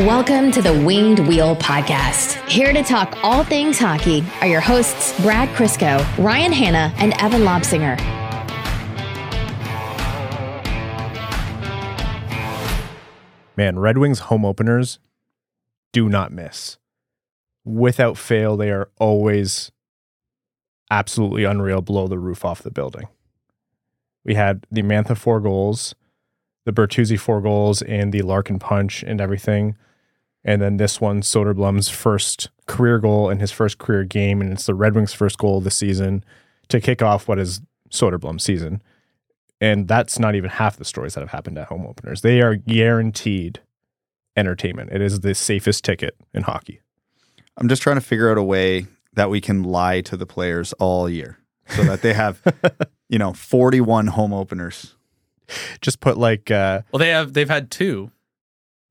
Welcome to the Winged Wheel Podcast. Here to talk all things hockey are your hosts, Brad Crisco, Ryan Hanna, and Evan Lobsinger. Man, Red Wings home openers do not miss. Without fail, they are always absolutely unreal, blow the roof off the building. We had the Mantha four goals, the Bertuzzi four goals, and the Larkin punch and everything. And then this one, Soderblom's first career goal in his first career game, and it's the Red Wings' first goal of the season to kick off what is Soderblom's season. And that's not even half the stories that have happened at home openers. They are guaranteed entertainment. It is the safest ticket in hockey. I'm just trying to figure out a way that we can lie to the players all year so that they have, you know, 41 home openers. Just put like uh Well, they have they've had two,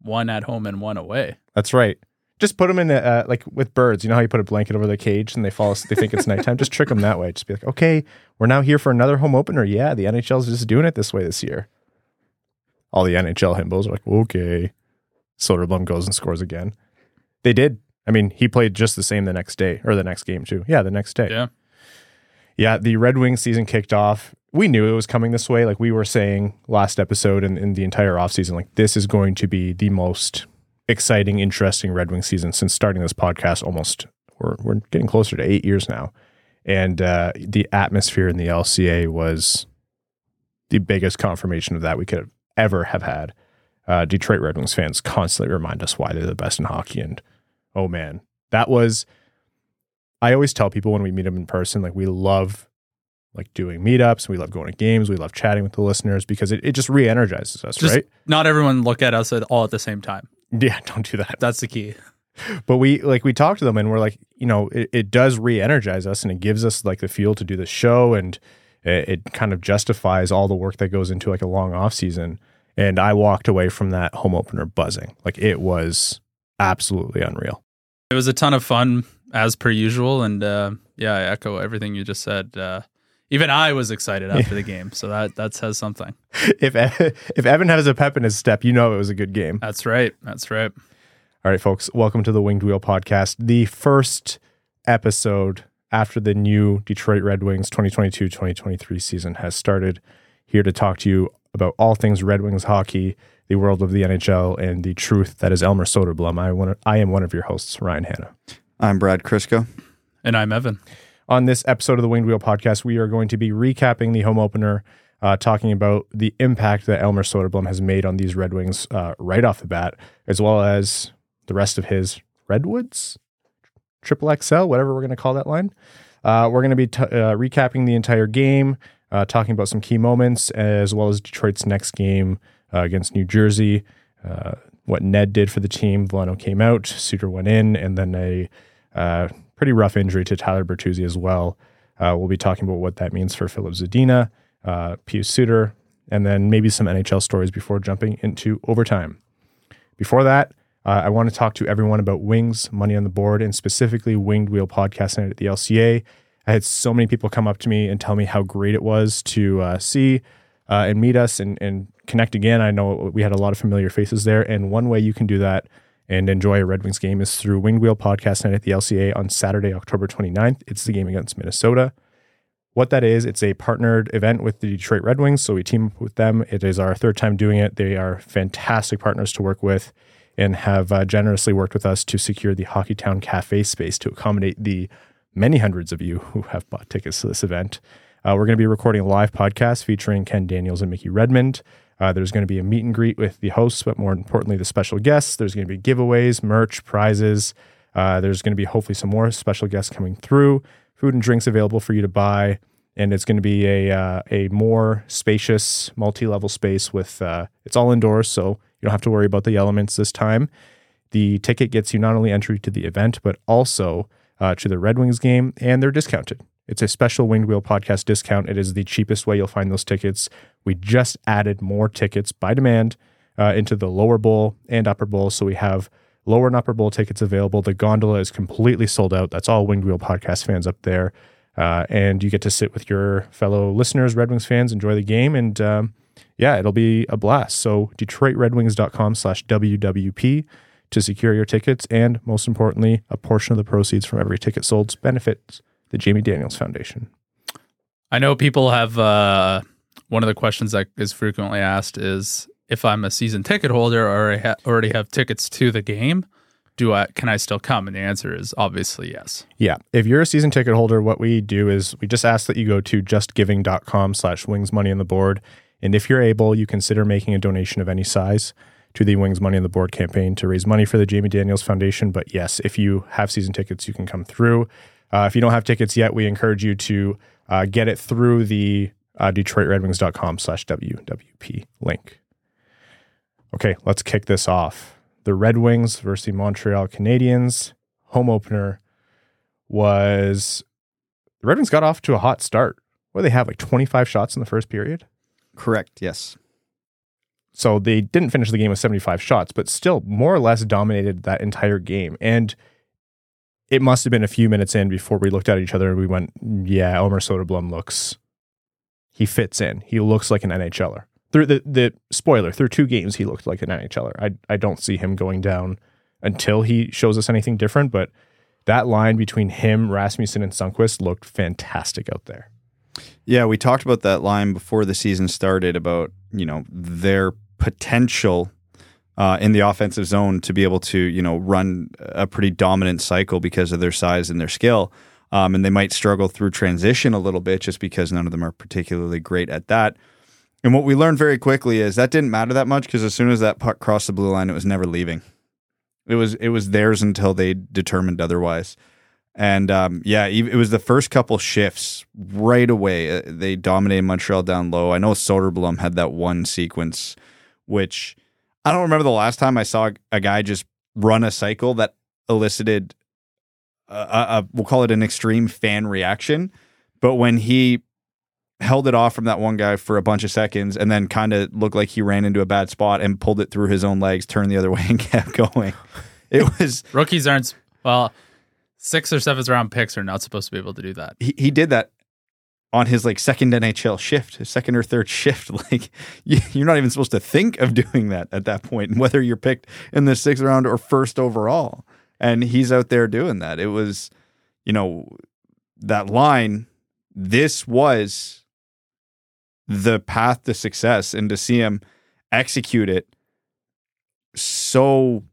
one at home and one away. that's right. Just put them in a, uh, like with birds. You know how you put a blanket over their cage and they fall. They think it's nighttime. just trick them that way. Just be like, okay, we're now here for another home opener. Yeah, the NHL's just doing it this way this year. All the NHL himbos are like, okay. Soderblom goes and scores again. They did. I mean, he played just the same the next day or the next game too. Yeah, the next day. Yeah. Yeah, the Red Wings season kicked off. We knew it was coming this way. Like we were saying last episode and in the entire offseason, like this is going to be the most exciting, interesting Red Wing season since starting this podcast almost we're we're getting closer to eight years now. And uh, the atmosphere in the LCA was the biggest confirmation of that we could have ever have had. Uh, Detroit Red Wings fans constantly remind us why they're the best in hockey. And oh man, that was I always tell people when we meet them in person, like we love like doing meetups, we love going to games, we love chatting with the listeners because it, it just re-energizes us, Just right? not everyone look at us at all at the same time. Yeah, don't do that. That's the key. But we like we talk to them and we're like, you know, it, it does re-energize us and it gives us like the fuel to do the show and it, it kind of justifies all the work that goes into like a long off season. And I walked away from that home opener buzzing. Like it was absolutely unreal. It was a ton of fun as per usual, and uh, yeah, I echo everything you just said. Uh, even I was excited after the game, so that that says something. If if Evan has a pep in his step, you know it was a good game. That's right. That's right. All right, folks, welcome to the Winged Wheel podcast, the first episode after the new Detroit Red Wings 2022 2023 season has started. Here to talk to you about all things Red Wings hockey, the world of the NHL, and the truth that is Elmer Soderblom. I, want I am one of your hosts, Ryan Hanna. I'm Brad Crisco. And I'm Evan. On this episode of the Winged Wheel podcast, we are going to be recapping the home opener, uh, talking about the impact that Elmer Soderblom has made on these Red Wings uh, right off the bat, as well as the rest of his Redwoods, Triple XL, whatever we're going to call that line. Uh, we're going to be t- uh, recapping the entire game, uh, talking about some key moments, as well as Detroit's next game uh, against New Jersey. What Ned did for the team. Veleno came out, Suter went in, and then a pretty rough injury to Tyler Bertuzzi as well. Uh, we'll be talking about what that means for Filip Zadina, uh, Pius Suter, and then maybe some NHL stories before jumping into overtime. Before that, uh, I want to talk to everyone about Wings, Money on the Board, and specifically Winged Wheel Podcast Night at the LCA. I had so many people come up to me and tell me how great it was to uh, see uh, and meet us and, and connect again. I know we had a lot of familiar faces there. And one way you can do that and enjoy a Red Wings game is through Winged Wheel Podcast Night at the LCA on Saturday, October 29th. It's the game against Minnesota. What that is, it's a partnered event with the Detroit Red Wings. So we team up with them. It is our third time doing it. They are fantastic partners to work with and have uh, generously worked with us to secure the Hockeytown Cafe space to accommodate the many hundreds of you who have bought tickets to this event. Uh, we're going to be recording a live podcast featuring Ken Daniels and Mickey Redmond. Uh, there's going to be a meet and greet with the hosts, but more importantly, the special guests. There's going to be giveaways, merch, prizes. Uh, there's going to be hopefully some more special guests coming through, food and drinks available for you to buy, and it's going to be a uh, a more spacious, multi-level space with uh, it's all indoors, so you don't have to worry about the elements this time. The ticket gets you not only entry to the event, but also uh, to the Red Wings game, and they're discounted. It's a special Winged Wheel podcast discount. It is the cheapest way you'll find those tickets. We just added more tickets by demand uh, into the lower bowl and upper bowl. So we have lower and upper bowl tickets available. The gondola is completely sold out. That's all Winged Wheel podcast fans up there. Uh, and you get to sit with your fellow listeners, Red Wings fans, enjoy the game. And um, yeah, it'll be a blast. So DetroitRedWings.com slash WWP to secure your tickets, and most importantly, a portion of the proceeds from every ticket sold benefits the Jamie Daniels Foundation. I know people have uh, one of the questions that is frequently asked is if I'm a season ticket holder or I ha- already have tickets to the game, do I can I still come? And the answer is obviously yes. Yeah. If you're a season ticket holder, what we do is we just ask that you go to justgiving.com slash wings money on the board. And if you're able, you consider making a donation of any size to the Wings Money on the Board campaign to raise money for the Jamie Daniels Foundation. But yes, if you have season tickets, you can come through. Uh, if you don't have tickets yet, we encourage you to uh, get it through the uh, DetroitRedWings.com slash WWP link. Okay, let's kick this off. The Red Wings versus the Montreal Canadiens home opener was the Red Wings got off to a hot start. What do they have, like 25 shots in the first period? Correct. Yes. So they didn't finish the game with 75 shots, but still more or less dominated that entire game. And it must have been a few minutes in before we looked at each other and we went, yeah, Elmer Soderblom looks, he fits in. He looks like an NHLer. Through the, the spoiler, through two games, he looked like an NHLer. I, I don't see him going down until he shows us anything different, but that line between him, Rasmussen, and Sundqvist looked fantastic out there. Yeah, we talked about that line before the season started about, you know, their potential uh, in the offensive zone to be able to, you know, run a pretty dominant cycle because of their size and their skill. Um, and they might struggle through transition a little bit just because none of them are particularly great at that. And what we learned very quickly is that didn't matter that much because as soon as that puck crossed the blue line, it was never leaving. It was it was theirs until they determined otherwise. And um, yeah, it was the first couple shifts right away. Uh, they dominated Montreal down low. I know Soderblom had that one sequence, which I don't remember the last time I saw a guy just run a cycle that elicited a, a we'll call it an extreme fan reaction. But when he held it off from that one guy for a bunch of seconds and then kind of looked like he ran into a bad spot and pulled it through his own legs, turned the other way and kept going. It was rookies aren't well six or seventh round picks are not supposed to be able to do that. He, he did that on his like second NHL shift, his second or third shift. Like you, you're not even supposed to think of doing that at that point, and whether you're picked in the sixth round or first overall. And he's out there doing that. It was, you know, that line. This was the path to success, and to see him execute it so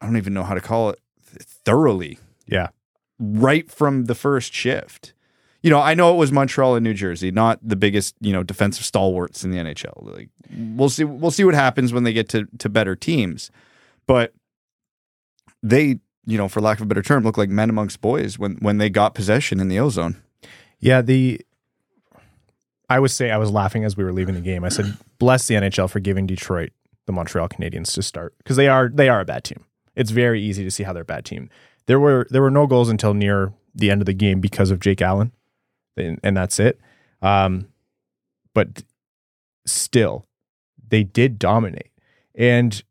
I don't even know how to call it thoroughly Yeah. right from the first shift. You know, I know it was Montreal and New Jersey, not the biggest, you know, defensive stalwarts in the NHL. Like we'll see we'll see what happens when they get to to better teams. But they, you know, for lack of a better term, look like men amongst boys when when they got possession in the ozone. Yeah, the I would say I was laughing as we were leaving the game. I said, "Bless the NHL for giving Detroit the Montreal Canadiens to start because they are they are a bad team. It's very easy to see how they're a bad team. There were there were no goals until near the end of the game because of Jake Allen, and, and that's it. Um, but still, they did dominate, and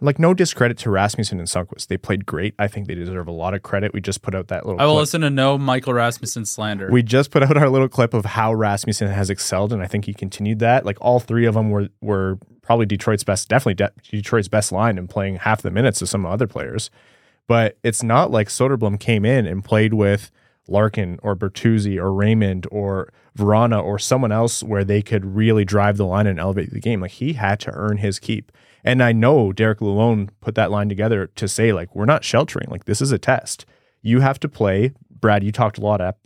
like no discredit to Rasmussen and Sundqvist. They played great. I think they deserve a lot of credit. We just put out that little. I will clip. listen to no Michael Rasmussen slander. We just put out our little clip of how Rasmussen has excelled, and I think he continued that. Like all three of them were were probably Detroit's best, definitely De- Detroit's best line and playing half the minutes of some other players. But it's not like Soderblom came in and played with Larkin or Bertuzzi or Raymond or Vrana or someone else where they could really drive the line and elevate the game. Like he had to earn his keep. And I know Derek Lalonde put that line together to say, like, we're not sheltering. Like, this is a test. You have to play. Brad, you talked a lot ep-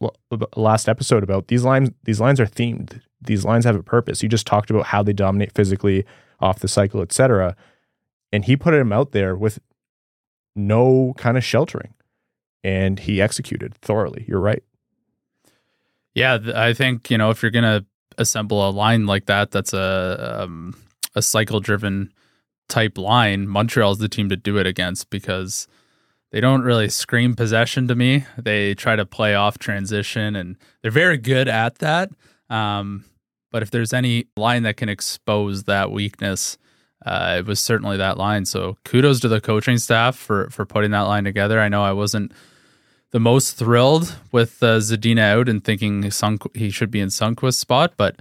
last episode about these lines. These lines are themed. These lines have a purpose. You just talked about how they dominate physically off the cycle, etc. And he put him out there with no kind of sheltering, and he executed thoroughly. You're right. Yeah, I think you know if you're gonna assemble a line like that, that's a um, a cycle driven type line. Montreal's the team to do it against because they don't really scream possession to me. They try to play off transition, and they're very good at that. Um, but if there's any line that can expose that weakness, uh, it was certainly that line. So kudos to the coaching staff for for putting that line together. I know I wasn't the most thrilled with uh, Zadina out and thinking he should be in Sundqvist's spot, but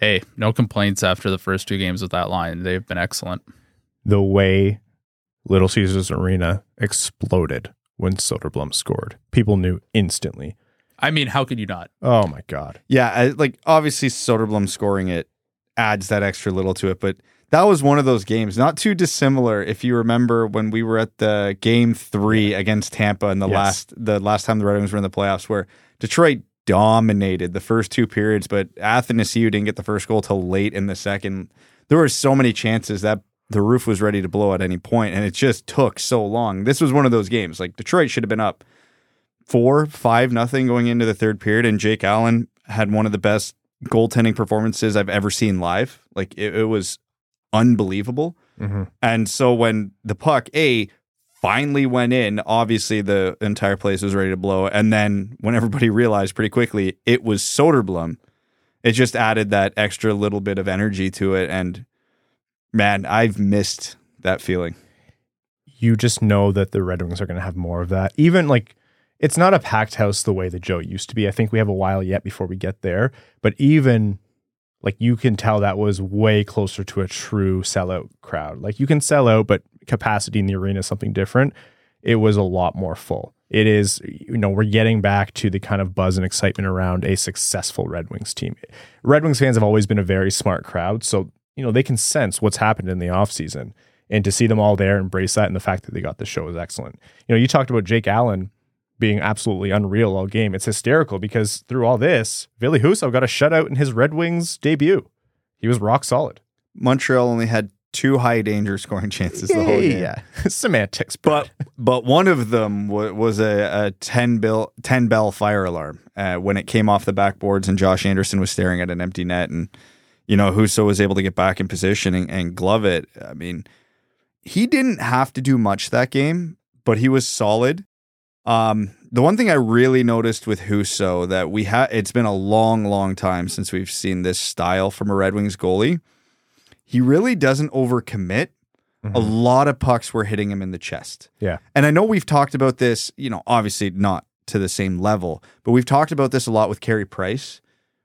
hey, no complaints after the first two games with that line. They've been excellent. The way Little Caesars Arena exploded when Soderblom scored. People knew instantly. I mean, how could you not? Oh my god. Yeah, I, like obviously Soderblom scoring it adds that extra little to it, but that was one of those games, not too dissimilar. If you remember when we were at the game three against Tampa in the Yes. last the last time the Red Wings were in the playoffs, where Detroit dominated the first two periods, but Athanasiou didn't get the first goal till late in the second. There were so many chances that the roof was ready to blow at any point, and it just took so long. This was one of those games. Like Detroit should have been up four, five, nothing going into the third period, and Jake Allen had one of the best goaltending performances I've ever seen live. Like it, it was unbelievable. Mhm. And so when the puck A finally went in, obviously the entire place was ready to blow. And then when everybody realized pretty quickly it was Soderblom, it just added that extra little bit of energy to it. And man, I've missed that feeling. You just know that the Red Wings are going to have more of that. Even like it's not a packed house the way the Joe used to be. I think we have a while yet before we get there. But even like you can tell that was way closer to a true sellout crowd. Like you can sell out, but capacity in the arena is something different. It was a lot more full. It is, you know, we're getting back to the kind of buzz and excitement around a successful Red Wings team. Red Wings fans have always been a very smart crowd. So, you know, they can sense what's happened in the offseason. And to see them all there, embrace that, and the fact that they got the show is excellent. You know, you talked about Jake Allen being absolutely unreal all game. It's hysterical because through all this, Ville Husso got a shutout in his Red Wings debut. He was rock solid. Montreal only had two high danger scoring chances the whole game. Yeah, semantics, But but one of them wa- was a, a 10 bill 10 bell fire alarm uh, when it came off the backboards and Josh Anderson was staring at an empty net and you know Husso was able to get back in position and, and glove it. I mean, he didn't have to do much that game, but he was solid. Um, the one thing I really noticed with Husso that we had it's been a long, long time since we've seen this style from a Red Wings goalie. He really doesn't overcommit. A lot of pucks were hitting him in the chest. Yeah. And I know we've talked about this, you know, obviously not to the same level, but we've talked about this a lot with Carey Price,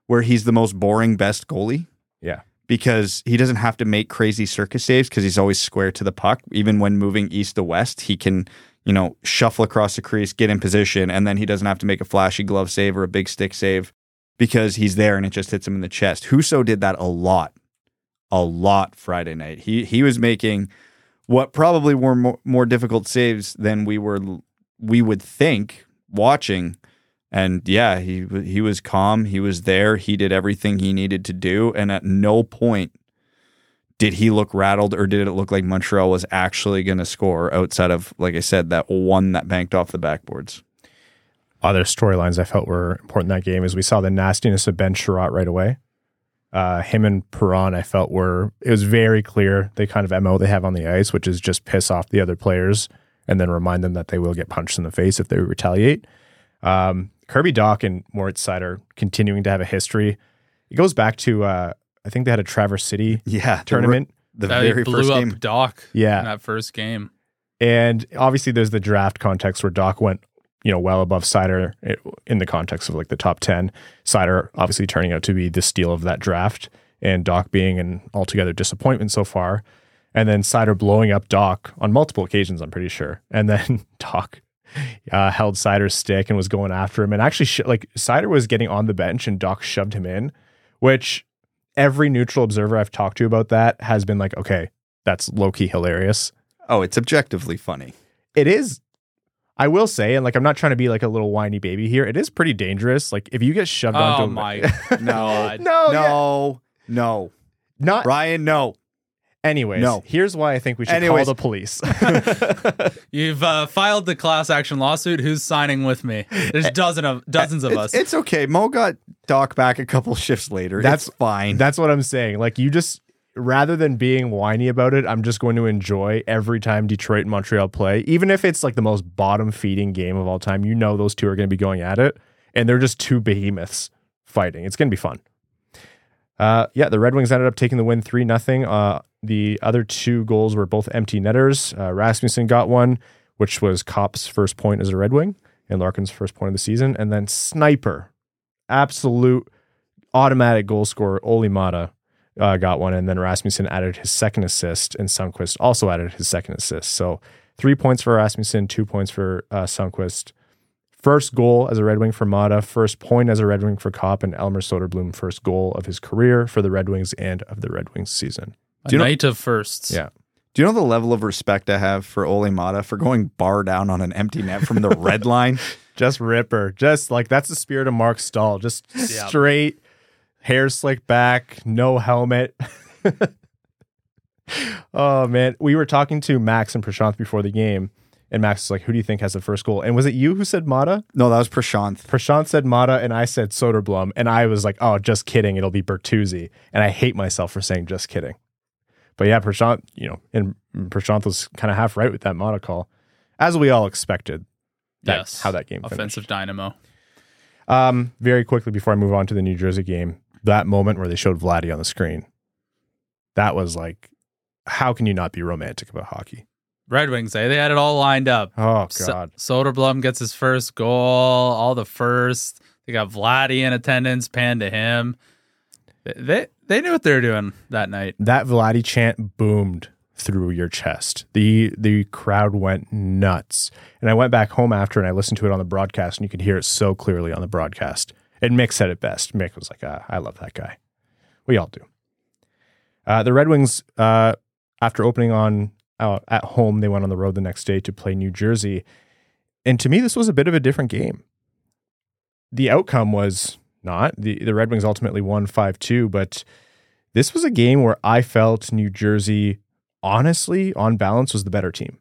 where he's the most boring best goalie. Because he doesn't have to make crazy circus saves because he's always square to the puck. Even when moving east to west, he can, you know, shuffle across the crease, get in position, and then he doesn't have to make a flashy glove save or a big stick save because he's there and it just hits him in the chest. Husso did that a lot, a lot Friday night. He he was making what probably were more, more difficult saves than we were we would think watching. And yeah, he he was calm. He was there. He did everything he needed to do, and at no point did he look rattled or did it look like Montreal was actually going to score outside of, like I said, that one that banked off the backboards. Other storylines I felt were important that game is we saw the nastiness of Ben Chiarot right away. Uh, him and Perron, I felt were it was very clear the kind of mo they have on the ice, which is just piss off the other players and then remind them that they will get punched in the face if they retaliate. Um, Kirby Dach and Moritz Seider continuing to have a history. It goes back to uh, I think they had a Traverse City Yeah, tournament. The, That very blew first up game. Dach Yeah. in that first game. And obviously, there's the draft context where Dach went, you know, well above Seider in the context of like the top 10. Seider obviously turning out to be the steal of that draft, and Dach being an altogether disappointment so far. And then Seider blowing up Dach on multiple occasions, I'm pretty sure. And then Dach uh, held Seider's stick and was going after him. And actually, sh- like, Seider was getting on the bench and Dach shoved him in, which every neutral observer I've talked to about that has been like, okay, that's low key hilarious Oh, it's objectively funny. it is I will say, and like I'm not trying to be like a little whiny baby here. It is pretty dangerous. Like if you get shoved onto Oh a- my No, no, yeah, no, no, not. Ryan, no. Anyways, No. here's why I think we should Anyways. call the police. You've uh, filed the class action lawsuit. Who's signing with me? There's dozen of dozens of It's, us. it's okay. Mo got Dach back a couple shifts later. That's- it's fine. That's what I'm saying. Like you just rather than being whiny about it, I'm just going to enjoy every time Detroit and Montreal play, even if it's like the most bottom feeding game of all time. You know those two are going to be going at it, and they're just two behemoths fighting. It's going to be fun. Uh, yeah, the Red Wings ended up taking the win three nothing. Uh, the other two goals were both empty netters. Uh, Rasmussen got one, which was Copp's first point as a Red Wing and Larkin's first point of the season, and then Sniper, absolute automatic goal scorer Olli Maatta uh, got one, and then Rasmussen added his second assist, and Sundqvist also added his second assist. So three points for Rasmussen, two points for uh, Sundqvist. First goal as a Red Wing for Maatta, first point as a Red Wing for Copp, and Elmer Soderblom first goal of his career for the Red Wings and of the Red Wings season. A Do you know- night of firsts. Yeah. Do you know the level of respect I have for Olli Maatta for going bar down on an empty net from the red line? Just ripper. Just like that's the spirit of Marc Staal. Just Yeah. straight, hair slicked back, no helmet. oh man. We were talking to Max and Prashant before the game, and Max was like, Who do you think has the first goal? And was it you who said Maatta? No, that was Prashant. Prashant said Maatta, and I said Soderblom, and I was like, Oh, just kidding. It'll be Bertuzzi. And I hate myself for saying just kidding. But yeah, Prashant, you know, and Prashant was kind of half right with that Maatta call, as we all expected. That, Yes. How that game finished. Offensive dynamo. Um, very quickly before I move on to the New Jersey game, that moment where they showed Vladdy on the screen, that was like, how can you not be romantic about hockey? Red Wings, eh? They had it all lined up. Oh So- God, Soderblom gets his first goal, all the first. They got Vladdy in attendance, pan to him. They, they they knew what they were doing that night. that Vladdy chant boomed through your chest. the The crowd went nuts, and I went back home after and I listened to it on the broadcast, and you could hear it so clearly on the broadcast. And Mick said it best. Mick was like, ah, "I love that guy." We all do. Uh, the Red Wings, uh, after opening on uh, at home, they went on the road the next day to play New Jersey. And to me, this was a bit of a different game. The outcome was not. The, the Red Wings ultimately won 5 2, but this was a game where I felt New Jersey, honestly, on balance, was the better team.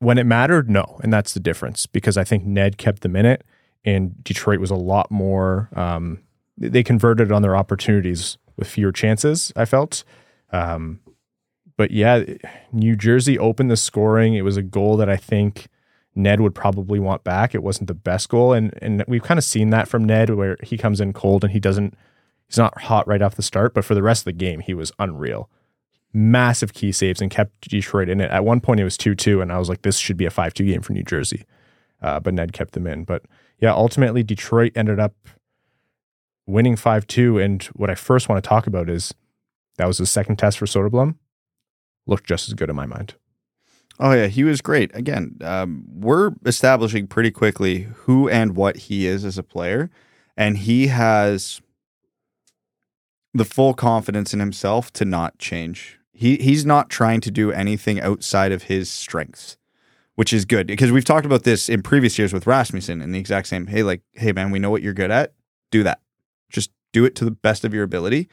When it mattered, no. And that's the difference because I think Ned kept them in it and Detroit was a lot more, um, they converted on their opportunities with fewer chances, I felt. Um, but yeah, New Jersey opened the scoring. It was a goal that I think Ned would probably want back. It wasn't the best goal, and and we've kind of seen that from Ned, where he comes in cold and he doesn't. He's not hot right off the start, but for the rest of the game, he was unreal. Massive key saves and kept Detroit in it. At one point, it was two two, and I was like, this should be a five two game for New Jersey, uh, but Ned kept them in. But yeah, ultimately, Detroit ended up winning five two. And what I first want to talk about is that was the second test for Soderblom. Looked just as good in my mind. Oh yeah, he was great. Again, um, we're establishing pretty quickly who and what he is as a player, and he has the full confidence in himself to not change. He he's not trying to do anything outside of his strengths, which is good because we've talked about this in previous years with Rasmussen and the exact same. Hey, like, hey man, we know what you're good at. Do that. Just do it to the best of your ability.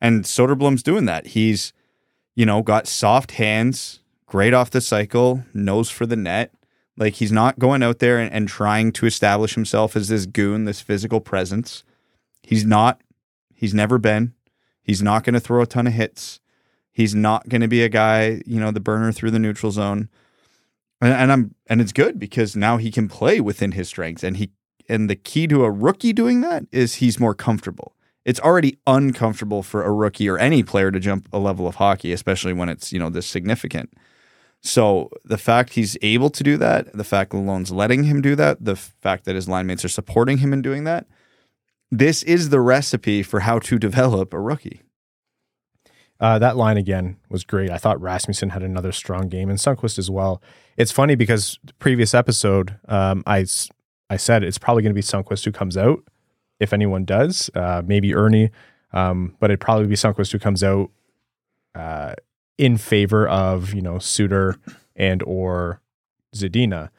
And Soderblom's doing that. He's, you know, got soft hands, great off the cycle, nose for the net. Like he's not going out there and, and trying to establish himself as this goon, this physical presence. He's not. He's never been. He's not going to throw a ton of hits. He's not going to be a guy, you know, the burner through the neutral zone. And, and I'm and it's good because now he can play within his strengths and he and the key to a rookie doing that is he's more comfortable. It's already uncomfortable for a rookie or any player to jump a level of hockey, especially when it's, you know, this significant. So the fact he's able to do that, the fact Lalonde's letting him do that, the fact that his line mates are supporting him in doing that, this is the recipe for how to develop a rookie. Uh, that line again was great. I thought Rasmussen had another strong game and Sundqvist as well. It's funny because previous episode, um, I I said it's probably going to be Sundqvist who comes out if anyone does. Uh, maybe Erne, um, but it'd probably be Sundqvist who comes out uh, in favor of you know Suter and or Zadina.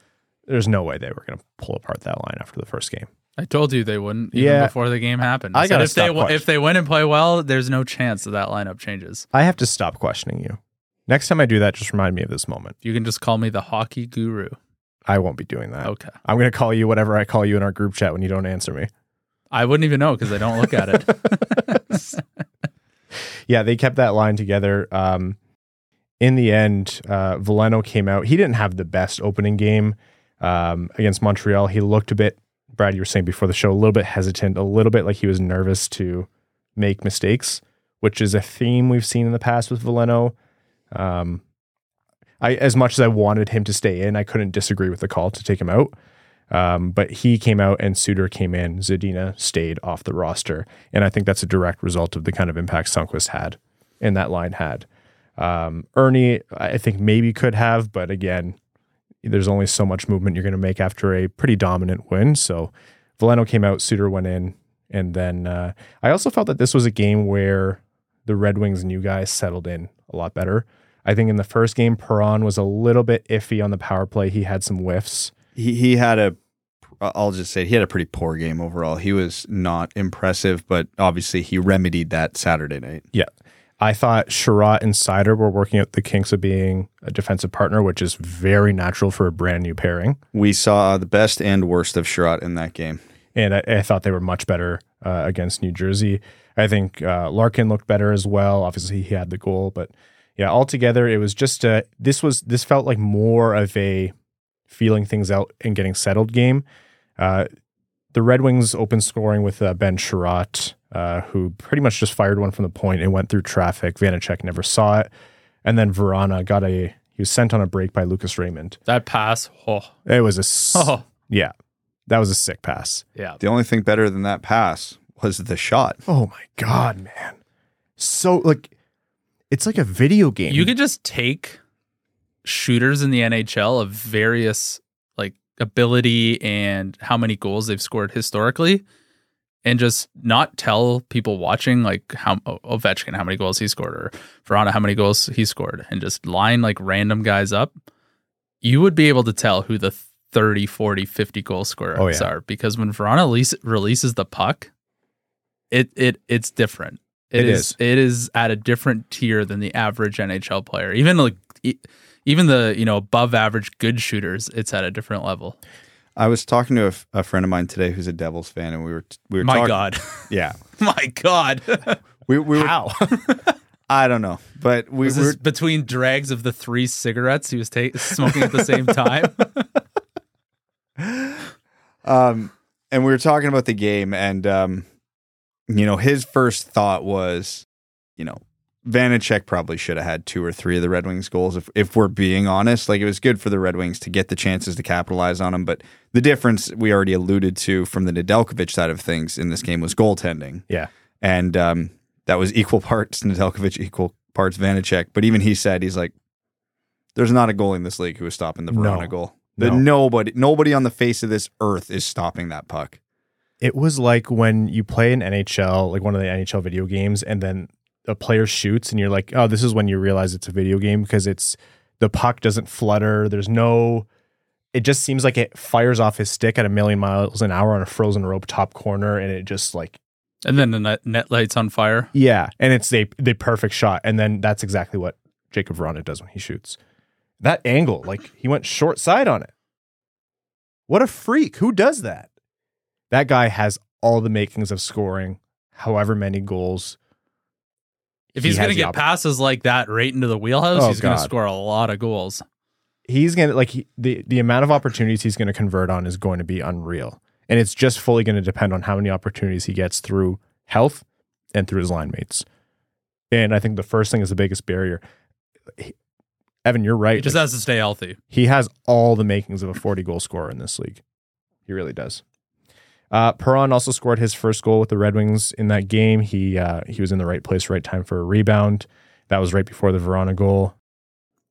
There's no way they were going to pull apart that line after the first game. I told you they wouldn't even Yeah. before the game happened. I said gotta if they question- if they win and play well, there's no chance that that lineup changes. I have to stop questioning you. Next time I do that, just remind me of this moment. You can just call me the hockey guru. I won't be doing that. Okay. I'm going to call you whatever I call you in our group chat when you don't answer me. I wouldn't even know because I don't look at it. Yeah, they kept that line together. Um, in the end, uh, Veleno came out. He didn't have the best opening game um, against Montreal. He looked a bit, Brad, you were saying before the show, a little bit hesitant, a little bit like he was nervous to make mistakes, which is a theme we've seen in the past with Veleno. Um, I, as much as I wanted him to stay in, I couldn't disagree with the call to take him out. Um, but he came out and Suter came in. Zadina stayed off the roster. And I think that's a direct result of the kind of impact Sundqvist had and that line had. Um, Erne, I think maybe could have, but again, there's only so much movement you're going to make after a pretty dominant win. So Veleno came out, Suter went in. And then uh, I also felt that this was a game where the Red Wings new guys settled in a lot better. I think in the first game, Perron was a little bit iffy on the power play. He had some whiffs. He he had a I'll just say he had a pretty poor game overall. He was not impressive, but obviously he remedied that Saturday night. Yeah. I thought Chiarot and Seider were working out the kinks of being a defensive partner, which is very natural for a brand new pairing. We saw the best and worst of Chiarot in that game. And I, I thought they were much better uh, against New Jersey. I think uh, Larkin looked better as well. Obviously, he had the goal, but yeah, altogether, it was just a, this was, this felt like more of a feeling things out and getting settled game. Uh, the Red Wings open scoring with uh, Ben Chiarot, uh, who pretty much just fired one from the point and went through traffic. Vanecek never saw it. And then Vrana got a, he was sent on a break by Lucas Raymond. That pass, oh, It was a, s- oh yeah, that was a sick pass. yeah. The only thing better than that pass was the shot. Oh my God, man. So, like, it's like a video game. You could just take shooters in the NHL of various like ability and how many goals they've scored historically and just not tell people watching like how Ovechkin how many goals he scored or Vrana how many goals he scored and just line like random guys up you would be able to tell who the 30 40 50 goal scorers Oh, yeah. are because when Vrana release, releases the puck it it it's different It is, is. it is at a different tier than the average NHL player even like even the you know above average good shooters it's at a different level I was talking to a, f- a friend of mine today who's a Devils fan, and we were we were my talking- god yeah, my god we we were how? I don't know, but we was were between drags of the three cigarettes he was ta- smoking at the same time um and we were talking about the game, and um you know his first thought was, you know. Vanecek probably should have had two or three of the Red Wings goals if, if we're being honest. Like it was good for the Red Wings to get the chances to capitalize on them, but the difference we already alluded to from the Nedeljkovic side of things in this game was goaltending. yeah. and um, that was equal parts Nedeljkovic, equal parts Vanecek. But even he said he's like, "There's not a goal in this league who is stopping the Vrana No. goal. The No. nobody, nobody on the face of this earth is stopping that puck." It was like when you play an NHL, like one of the NHL video games, and then a player shoots, and you're like, oh, this is when you realize it's a video game because it's the puck doesn't flutter. There's no, it just seems like it fires off his stick at a million miles an hour on a frozen rope top corner, and it just like, and then the net, net lights on fire yeah, and it's the the perfect shot, and then that's exactly what Jakub Vrana does when he shoots. That angle, like he went short side on it. What a freak! Who does that? That guy has all the makings of scoring, however many goals. If he's has gonna get op- passes like that right into the wheelhouse Oh, he's gonna score a lot of goals He's gonna like he, the the amount of opportunities he's going to convert on is going to be unreal, and it's just fully going to depend on how many opportunities he gets through health and through his line mates. And I think the first thing is the biggest barrier. He- Evan, you're right. he just Like, has to stay healthy he has all the makings of a 40 goal scorer in this league. He really does. Uh, Perron also scored his first goal with the Red Wings in that game. He uh, he was in the right place, right time for a rebound. That was right before the Vrana goal.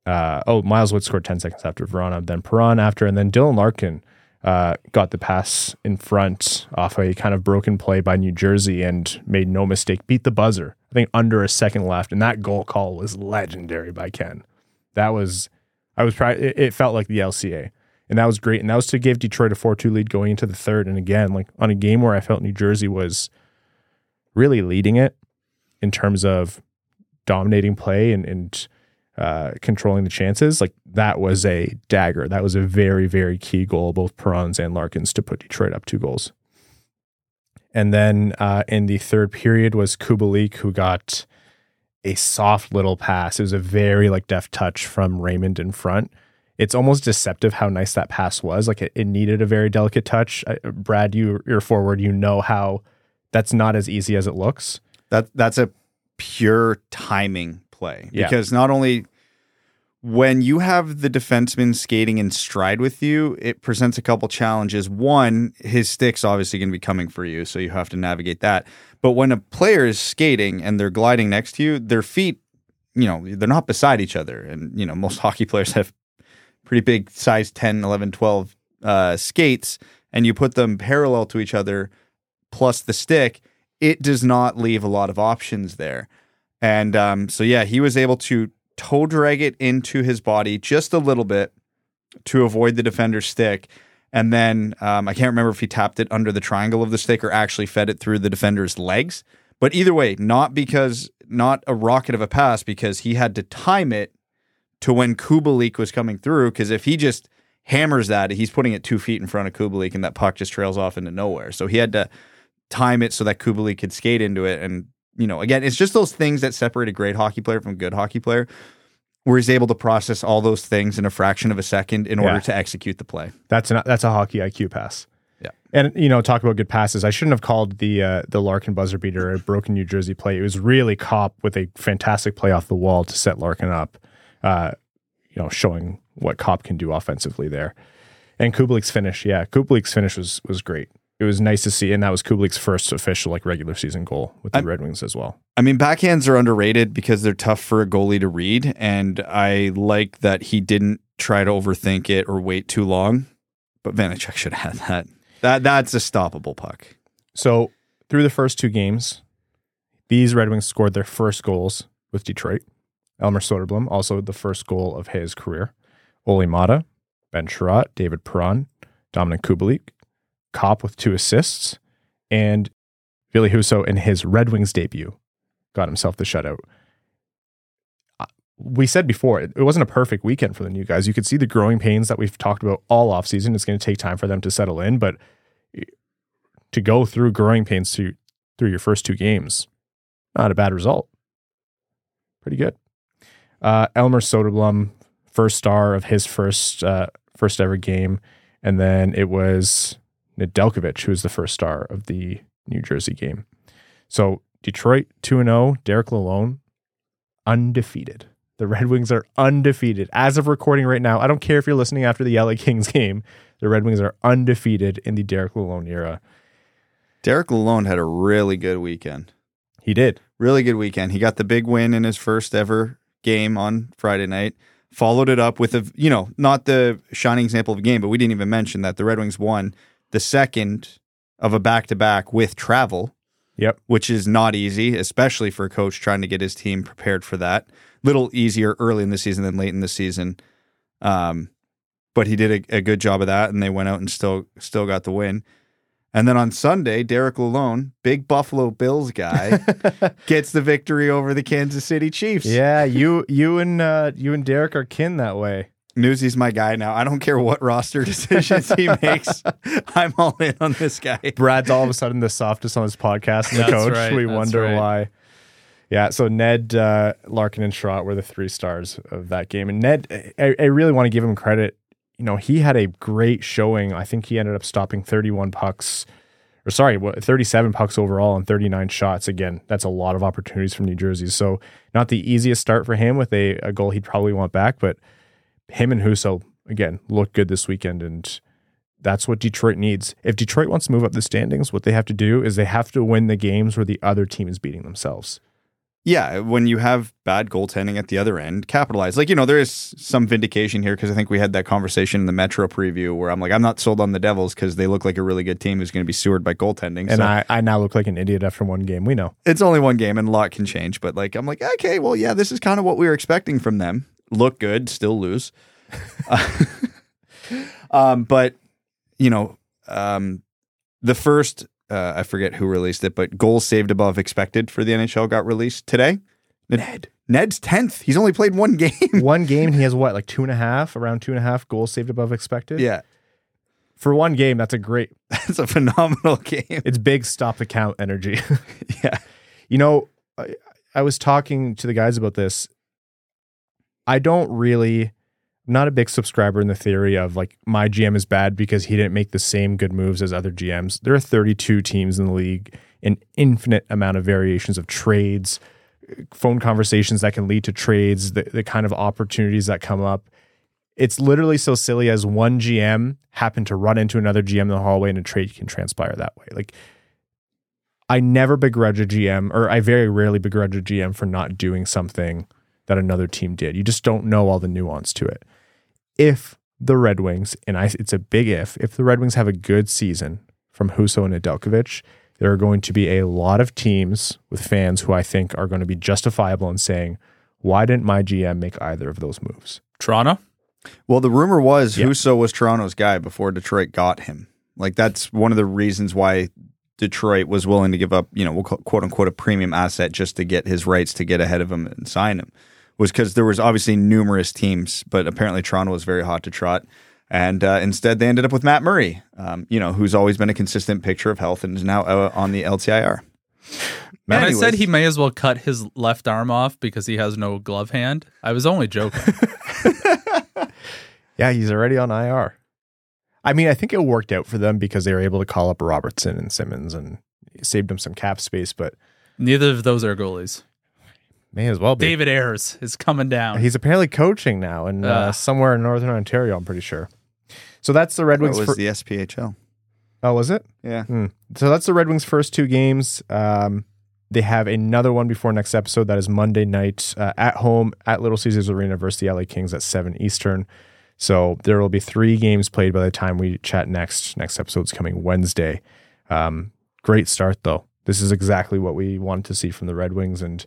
Uh, oh, Miles Wood scored 10 seconds after Vrana, then Perron after, and then Dylan Larkin uh, got the pass in front off a kind of broken play by New Jersey and made no mistake, beat the buzzer. I think under a second left, and that goal call was legendary by Ken. That was, I was proud. It, it felt like the LCA, and that was great. And that was to give Detroit a four-two lead going into the third. And again, like on a game where I felt New Jersey was really leading it in terms of dominating play and and uh, controlling the chances, like that was a dagger. That was a very very key goal, both Perron's and Larkin's, to put Detroit up two goals. And then uh, in the third period was Kubalik who got a soft little pass. It was a very like deft touch from Raymond in front. It's almost deceptive how nice that pass was. Like it, it needed a very delicate touch. I, Brad, you you're forward. You know how that's not as easy as it looks. That that's a pure timing play Yeah. because not only when you have the defenseman skating in stride with you, it presents a couple challenges. One, his stick's obviously going to be coming for you, so you have to navigate that. But when a player is skating and they're gliding next to you, their feet, you know, they're not beside each other. And, you know, most hockey players have pretty big size 10, 11, 12 uh, skates, and you put them parallel to each other plus the stick, it does not leave a lot of options there. And um, so, yeah, he was able to toe drag it into his body just a little bit to avoid the defender's stick. And then um, I can't remember if he tapped it under the triangle of the stick or actually fed it through the defender's legs. But either way, not because, not a rocket of a pass, because he had to time it to when Kubalik was coming through. Because if he just hammers that, he's putting it two feet in front of Kubalik and that puck just trails off into nowhere. So he had to time it so that Kubalik could skate into it and you know, again, it's just those things that separate a great hockey player from a good hockey player, where he's able to process all those things in a fraction of a second in order Yeah. to execute the play. That's an, that's a hockey IQ pass. Yeah. And you know, talk about good passes. I shouldn't have called the uh, the Larkin buzzer beater a broken New Jersey play. It was really Copp with a fantastic play off the wall to set Larkin up. Uh, you know, showing what Copp can do offensively there. And Kubalik's finish, yeah, Kubalik's finish was was great. It was nice to see, and that was Kubalik's first official like regular season goal with the I'm- Red Wings as well. I mean, backhands are underrated because they're tough for a goalie to read, and I like that he didn't try to overthink it or wait too long. But Vanecek should have had that. That that's a stoppable puck. So through the first two games, these Red Wings scored their first goals with Detroit. Elmer Soderblom, also the first goal of his career. Olli Maatta, Ben Chiarot, David Perron, Dominic Kubalik, Copp with two assists, and Ville Husso in his Red Wings debut got himself the shutout. Uh, We said before, it wasn't a perfect weekend for the new guys. You could see the growing pains that we've talked about all offseason. It's going to take time for them to settle in, but to go through growing pains to, through your first two games, not a bad result. Pretty good. Uh, Elmer Soderblom, first star of his first uh, first ever game, and then it was Nedeljkovic who was the first star of the New Jersey game. So Detroit two and zero. Derek Lalonde undefeated. The Red Wings are undefeated as of recording right now. I don't care if you're listening after the LA Kings game. The Red Wings are undefeated in the Derek Lalonde era. Derek Lalonde had a really good weekend. He did. Really good weekend. He got the big win in his first ever game on Friday night. Followed it up with a, you know, not the shining example of a game, but we didn't even mention that the Red Wings won the second of a back to back with travel, Yep. which is not easy, especially for a coach trying to get his team prepared for that. Little easier early in the season than late in the season. Um, but he did a, a good job of that, and they went out and still still got the win. And then on Sunday, Derek Lalonde, big Buffalo Bills guy, gets the victory over the Kansas City Chiefs. Yeah, you you and uh, you and Derek are kin that way. Newsy's my guy now. I don't care what roster decisions he makes. I'm all in on this guy. Brad's all of a sudden the softest on his podcast and the coach. right, we wonder right. why. Yeah, so Ned, uh, Larkin, and Chiarot were the three stars of that game. And Ned, I, I really want to give him credit. You know, he had a great showing. I think he ended up stopping 31 pucks, or sorry, 37 pucks overall and 39 shots. Again, that's a lot of opportunities from New Jersey. So, not the easiest start for him with a, a goal he'd probably want back, but him and Husso, again, looked good this weekend. And that's what Detroit needs. If Detroit wants to move up the standings, what they have to do is they have to win the games where the other team is beating themselves. Yeah, when you have bad goaltending at the other end, capitalize. Like, you know, there is some vindication here because I think we had that conversation in the Metro preview where I'm like, I'm not sold on the Devils because they look like a really good team who's going to be sewered by goaltending. And so I, I now look like an idiot after one game. We know. it's only one game and a lot can change. But like, I'm like, okay, well, yeah, this is kind of what we were expecting from them. Look good, still lose. um, but you know, um, the first uh, I forget who released it, but goals saved above expected for the NHL got released today. Ned. Ned's tenth. He's only played one game. one game, and he has what, like two and a half, around two and a half goals saved above expected? yeah, For one game, that's a great, that's a phenomenal game. it's big stop the count energy. Yeah, You know, I, I was talking to the guys about this. I don't really, not a big subscriber in the theory of like my GM is bad because he didn't make the same good moves as other GMs. There are 32 teams in the league, an infinite amount of variations of trades, phone conversations that can lead to trades, the, the kind of opportunities that come up. It's literally so silly as one GM happened to run into another GM in the hallway and a trade can transpire that way. Like, I never begrudge a GM, or I very rarely begrudge a GM for not doing something that another team did. You just don't know all the nuance to it. If the Red Wings, and I, it's a big if, if the Red Wings have a good season from Husso and Nedeljkovic, there are going to be a lot of teams with fans who I think are going to be justifiable in saying, why didn't my GM make either of those moves? Toronto? Well, the rumor was Yeah. Husso was Toronto's guy before Detroit got him. Like that's one of the reasons why Detroit was willing to give up, you know, we'll call, quote unquote a premium asset just to get his rights to get ahead of him and sign him. Was because there was obviously numerous teams, but apparently Toronto was very hot to trot. And uh, instead, they ended up with Matt Murray, um, you know, who's always been a consistent picture of health and is now uh, on the LTIR. And I said he may as well cut his left arm off because he has no glove hand. I was only joking. Yeah, he's already on IR. I mean, I think it worked out for them because they were able to call up Robertson and Simmons and saved them some cap space, but Neither of those are goalies. May as well be. David Ayres is coming down. He's apparently coaching now in uh, Ah. somewhere in Northern Ontario, I'm pretty sure. So that's the Red That Wings. was fir- the SPHL. oh, was it? Yeah. Hmm. So that's the Red Wings' first two games. Um, they have another one before next episode. That is Monday night uh, at home at Little Caesars Arena versus the LA Kings at 7 Eastern. So there will be three games played by the time we chat next. Next episode's coming Wednesday. Um, great start, though. This is exactly what we wanted to see from the Red Wings. And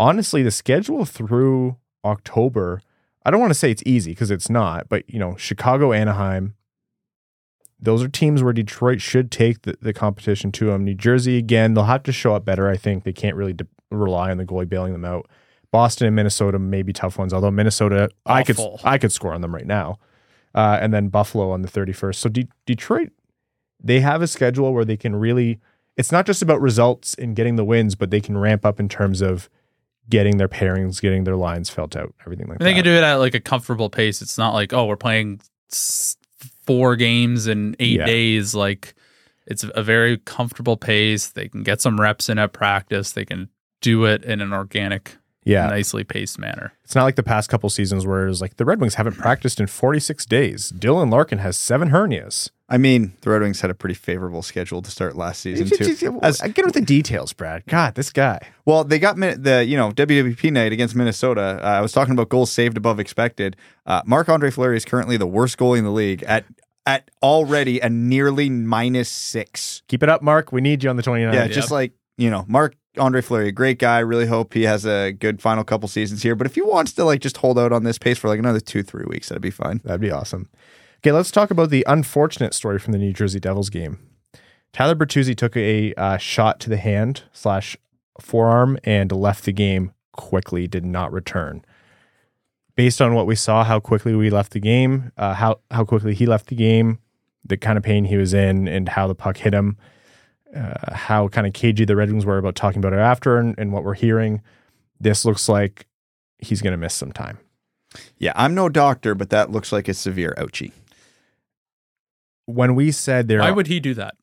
honestly, the schedule through October, I don't want to say it's easy because it's not, but, you know, Chicago, Anaheim, those are teams where Detroit should take the, the competition to them. New Jersey, again, they'll have to show up better. I think they can't really de- rely on the goalie bailing them out. Boston and Minnesota may be tough ones, although Minnesota, I could I could score on them right now. Uh, and then Buffalo on the 31st. So De- Detroit, they have a schedule where they can really, it's not just about results and getting the wins, but they can ramp up in terms of getting their pairings, getting their lines felt out, everything like And they can do it at like a comfortable pace. It's not like, oh, we're playing four games in eight Yeah. days. Like it's a very comfortable pace. They can get some reps in at practice. They can do it in an organic, yeah. nicely paced manner. It's not like the past couple seasons where it was like the Red Wings haven't practiced in 46 days. Dylan Larkin has seven hernias. I mean, the Red Wings had a pretty favorable schedule to start last season too. As- Get with the details, Brad. God, this guy. Well, they got Min- the you know WWP night against Minnesota. Uh, I was talking about goals saved above expected. Uh, Marc Andre Fleury is currently the worst goalie in the league at at already a nearly minus six. Keep it up, Mark. We need you on the 29th. Yeah, Yep. just like you know, Mark Andre Fleury, great guy. Really hope he has a good final couple seasons here. But if he wants to like just hold out on this pace for like another two three weeks, that'd be fine. That'd be awesome. Okay, let's talk about the unfortunate story from the New Jersey Devils game. Tyler Bertuzzi took a uh, shot to the hand slash forearm and left the game quickly. Did not return. Based on what we saw, how quickly we left the game, uh, how how quickly he left the game, the kind of pain he was in, and how the puck hit him, uh, how kind of cagey the Red Wings were about talking about it after, and, and what we're hearing. This looks like he's going to miss some time. Yeah, I'm no doctor, but that looks like a severe ouchie. When we said there, Why would he do that?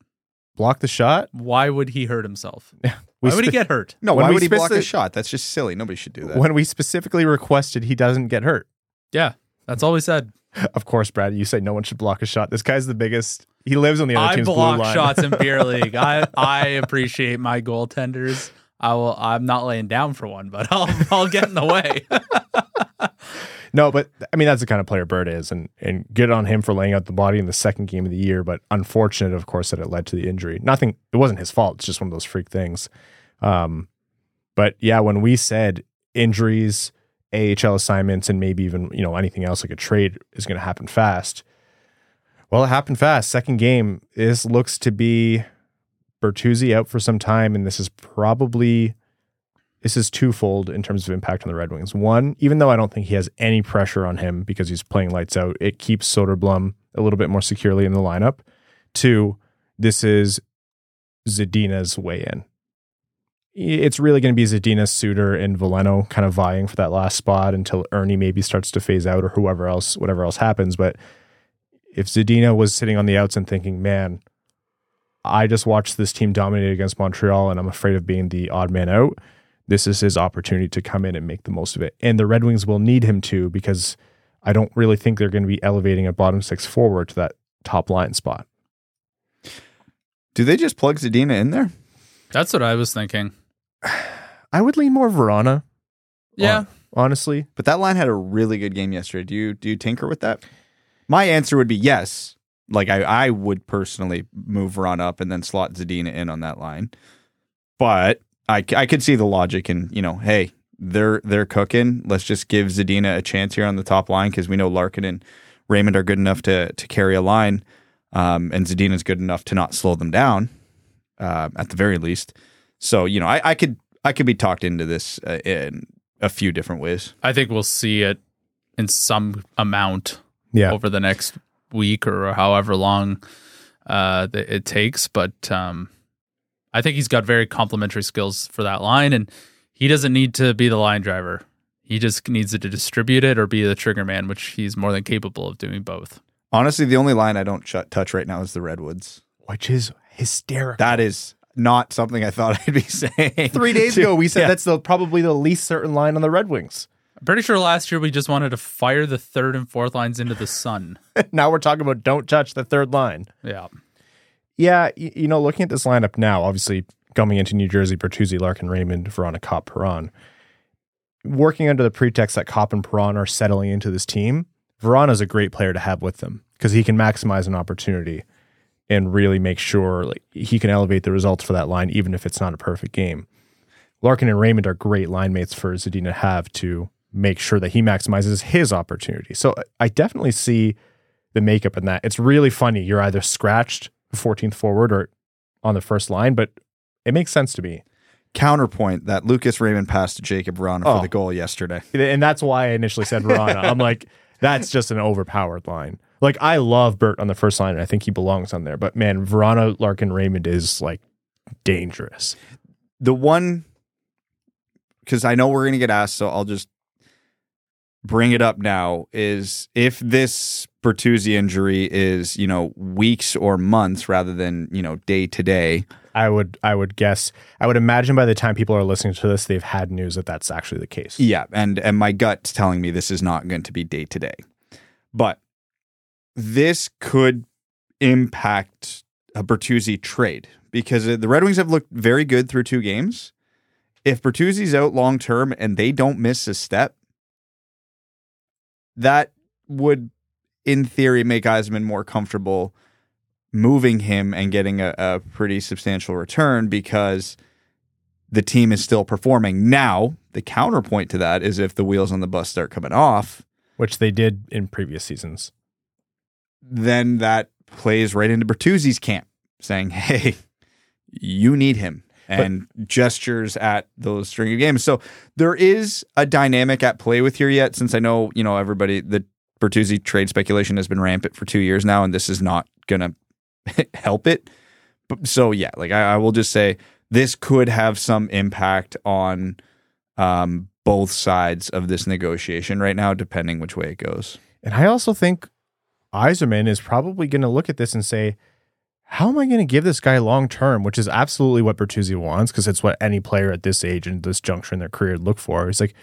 block the shot, Why would he hurt himself? we Why would he get hurt? No, When why we would he block speci- a shot? That's just silly. Nobody should do that. when we specifically requested he doesn't get hurt. Yeah, that's all we said. Of course, Brad, you say no one should block a shot. This guy's the biggest. He lives on the other I team's blue block line. shots in beer league. I I appreciate my goaltenders. I will. I'm not laying down for one, but I'll I'll get in the way. No, but I mean that's the kind of player Bird is, and and good on him for laying out the body in the second game of the year. But unfortunate, of course, that it led to the injury. Nothing. It wasn't his fault. It's just one of those freak things. Um, but yeah, when we said injuries, AHL assignments, and maybe even you know anything else like a trade is going to happen fast. Well, it happened fast. Second game. This looks to be Bertuzzi out for some time, and this is probably this is twofold in terms of impact on the Red Wings. One, even though I don't think he has any pressure on him because he's playing lights out, it keeps Soderblom a little bit more securely in the lineup. Two, this is Zadina's way in. It's really going to be Zadina, Suter, and Veleno kind of vying for that last spot until Erne maybe starts to phase out or whoever else, whatever else happens. But if Zadina was sitting on the outs and thinking, man, I just watched this team dominate against Montreal and I'm afraid of being the odd man out, this is his opportunity to come in and make the most of it. And the Red Wings will need him to because I don't really think they're going to be elevating a bottom six forward to that top line spot. Do they just plug Zadina in there? That's what I was thinking. I would lean more Vrana. Yeah. honestly. But that line had a really good game yesterday. Do you do you tinker with that? My answer would be yes. Like I, I would personally move Ron up and then slot Zadina in on that line. But I, I could see the logic in, you know, hey, they're they're cooking. Let's just give Zadina a chance here on the top line because we know Larkin and Raymond are good enough to to carry a line, um, and Zadina's good enough to not slow them down, uh, at the very least. So you know, I, I could I could be talked into this uh, in a few different ways. I think we'll see it in some amount Yeah. over the next week or however long uh, it takes. But um, I think he's got very complementary skills for that line, and he doesn't need to be the line driver. He just needs to distribute it or be the trigger man, which he's more than capable of doing both. Honestly, the only line I don't ch- touch right now is the Redwoods. Which is hysterical. That is not something I thought I'd be saying. Three days ago, we said Yeah. that's the probably the least certain line on the Red Wings. I'm pretty sure last year we just wanted to fire the third and fourth lines into the sun. now we're talking about don't touch the third line. Yeah. Yeah, y- you know, looking at this lineup now, obviously coming into New Jersey, Bertuzzi, Larkin, Raymond, Vrana, Copp, Perron, working under the pretext that Copp and Perron are settling into this team, Vrana's a great player to have with them because he can maximize an opportunity and really make sure like he can elevate the results for that line, even if it's not a perfect game. Larkin and Raymond are great line mates for Zadina to have to make sure that he maximizes his opportunity. So I definitely see the makeup in that. It's really funny. You're either scratched 14th forward or on the first line, but it makes sense to me. Counterpoint that Lucas Raymond passed to Jakub Vrana Oh. for the goal yesterday. And that's why I initially said Vrana. I'm like, that's just an overpowered line. Like I love Bert on the first line, and I think he belongs on there. But man, Vrana, Larkin, Raymond is like dangerous. The one, because I know we're going to get asked, so I'll just bring it up now, is if this Bertuzzi injury is, you know, weeks or months rather than, you know, day to day, I would I would guess I would imagine by the time people are listening to this, they've had news that that's actually the case. Yeah, and and my gut's telling me this is not going to be day to day. But this could impact a Bertuzzi trade because uh, the Red Wings have looked very good through two games. If Bertuzzi's out long term and they don't miss a step, that would, in theory, make Yzerman more comfortable moving him and getting a, a pretty substantial return because the team is still performing. Now, the counterpoint to that is if the wheels on the bus start coming off, Which they did in previous seasons. then that plays right into Bertuzzi's camp, saying, "Hey, you need him." And gestures at those string of games. So there is a dynamic at play with here yet, since I know, you know, everybody, the Bertuzzi trade speculation has been rampant for two years now, and this is not going to help it. But, so, yeah, like I, I will just say this could have some impact on um, both sides of this negotiation right now, depending which way it goes. And I also think Yzerman is probably going to look at this and say, how am I going to give this guy long term? Which is absolutely what Bertuzzi wants because it's what any player at this age and this juncture in their career would look for. He's like,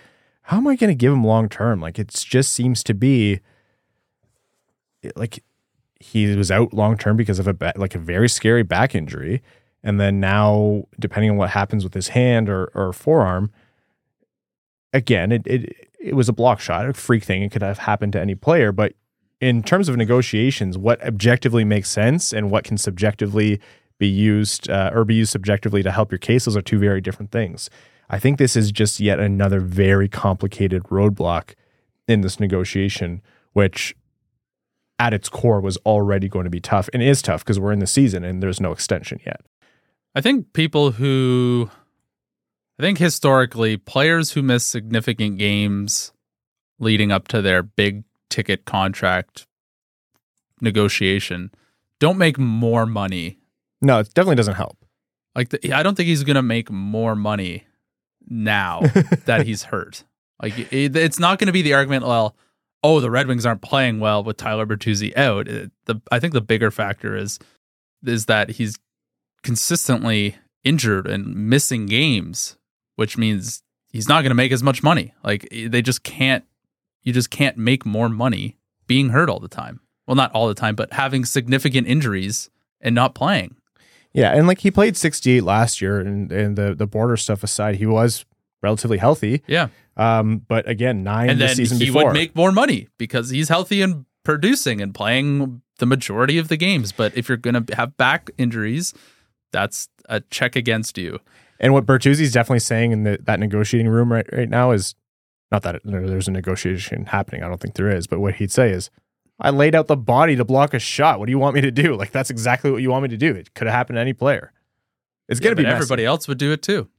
how am I going to give him long term? Like it just seems to be like he was out long term because of a ba- like a very scary back injury, and then now depending on what happens with his hand or or forearm, again it it it was a block shot, a freak thing. It could have happened to any player, but in terms of negotiations, what objectively makes sense and what can subjectively be used uh, or be used subjectively to help your case, those are two very different things. I think this is just yet another very complicated roadblock in this negotiation, which at its core was already going to be tough and is tough because we're in the season and there's no extension yet. I think people who, I think historically, players who miss significant games leading up to their big ticket contract negotiation don't make more money. No, it definitely doesn't help. Like, the, I don't think he's going to make more money now that he's hurt. Like, it, it's not going to be the argument, well, oh, the Red Wings aren't playing well with Tyler Bertuzzi out. It- the I think the bigger factor is is that he's consistently injured and missing games which means he's not going to make as much money. Like they just can't, you just can't make more money being hurt all the time. Well, not all the time, but having significant injuries and not playing. Yeah, and like he played 68 last year, and, and the the border stuff aside, he was relatively healthy. Yeah, Um, but again, nine and the then season he before. would make more money because he's healthy and producing and playing the majority of the games. But if you're going to have back injuries, that's a check against you. and what Bertuzzi's definitely saying in the, that negotiating room right right now is not that there's a negotiation happening. I don't think there is, but what he'd say is, "I laid out the body to block a shot. What do you want me to do? Like that's exactly what you want me to do. It could have happened to any player. It's Yeah, gonna be messy. everybody else would do it too.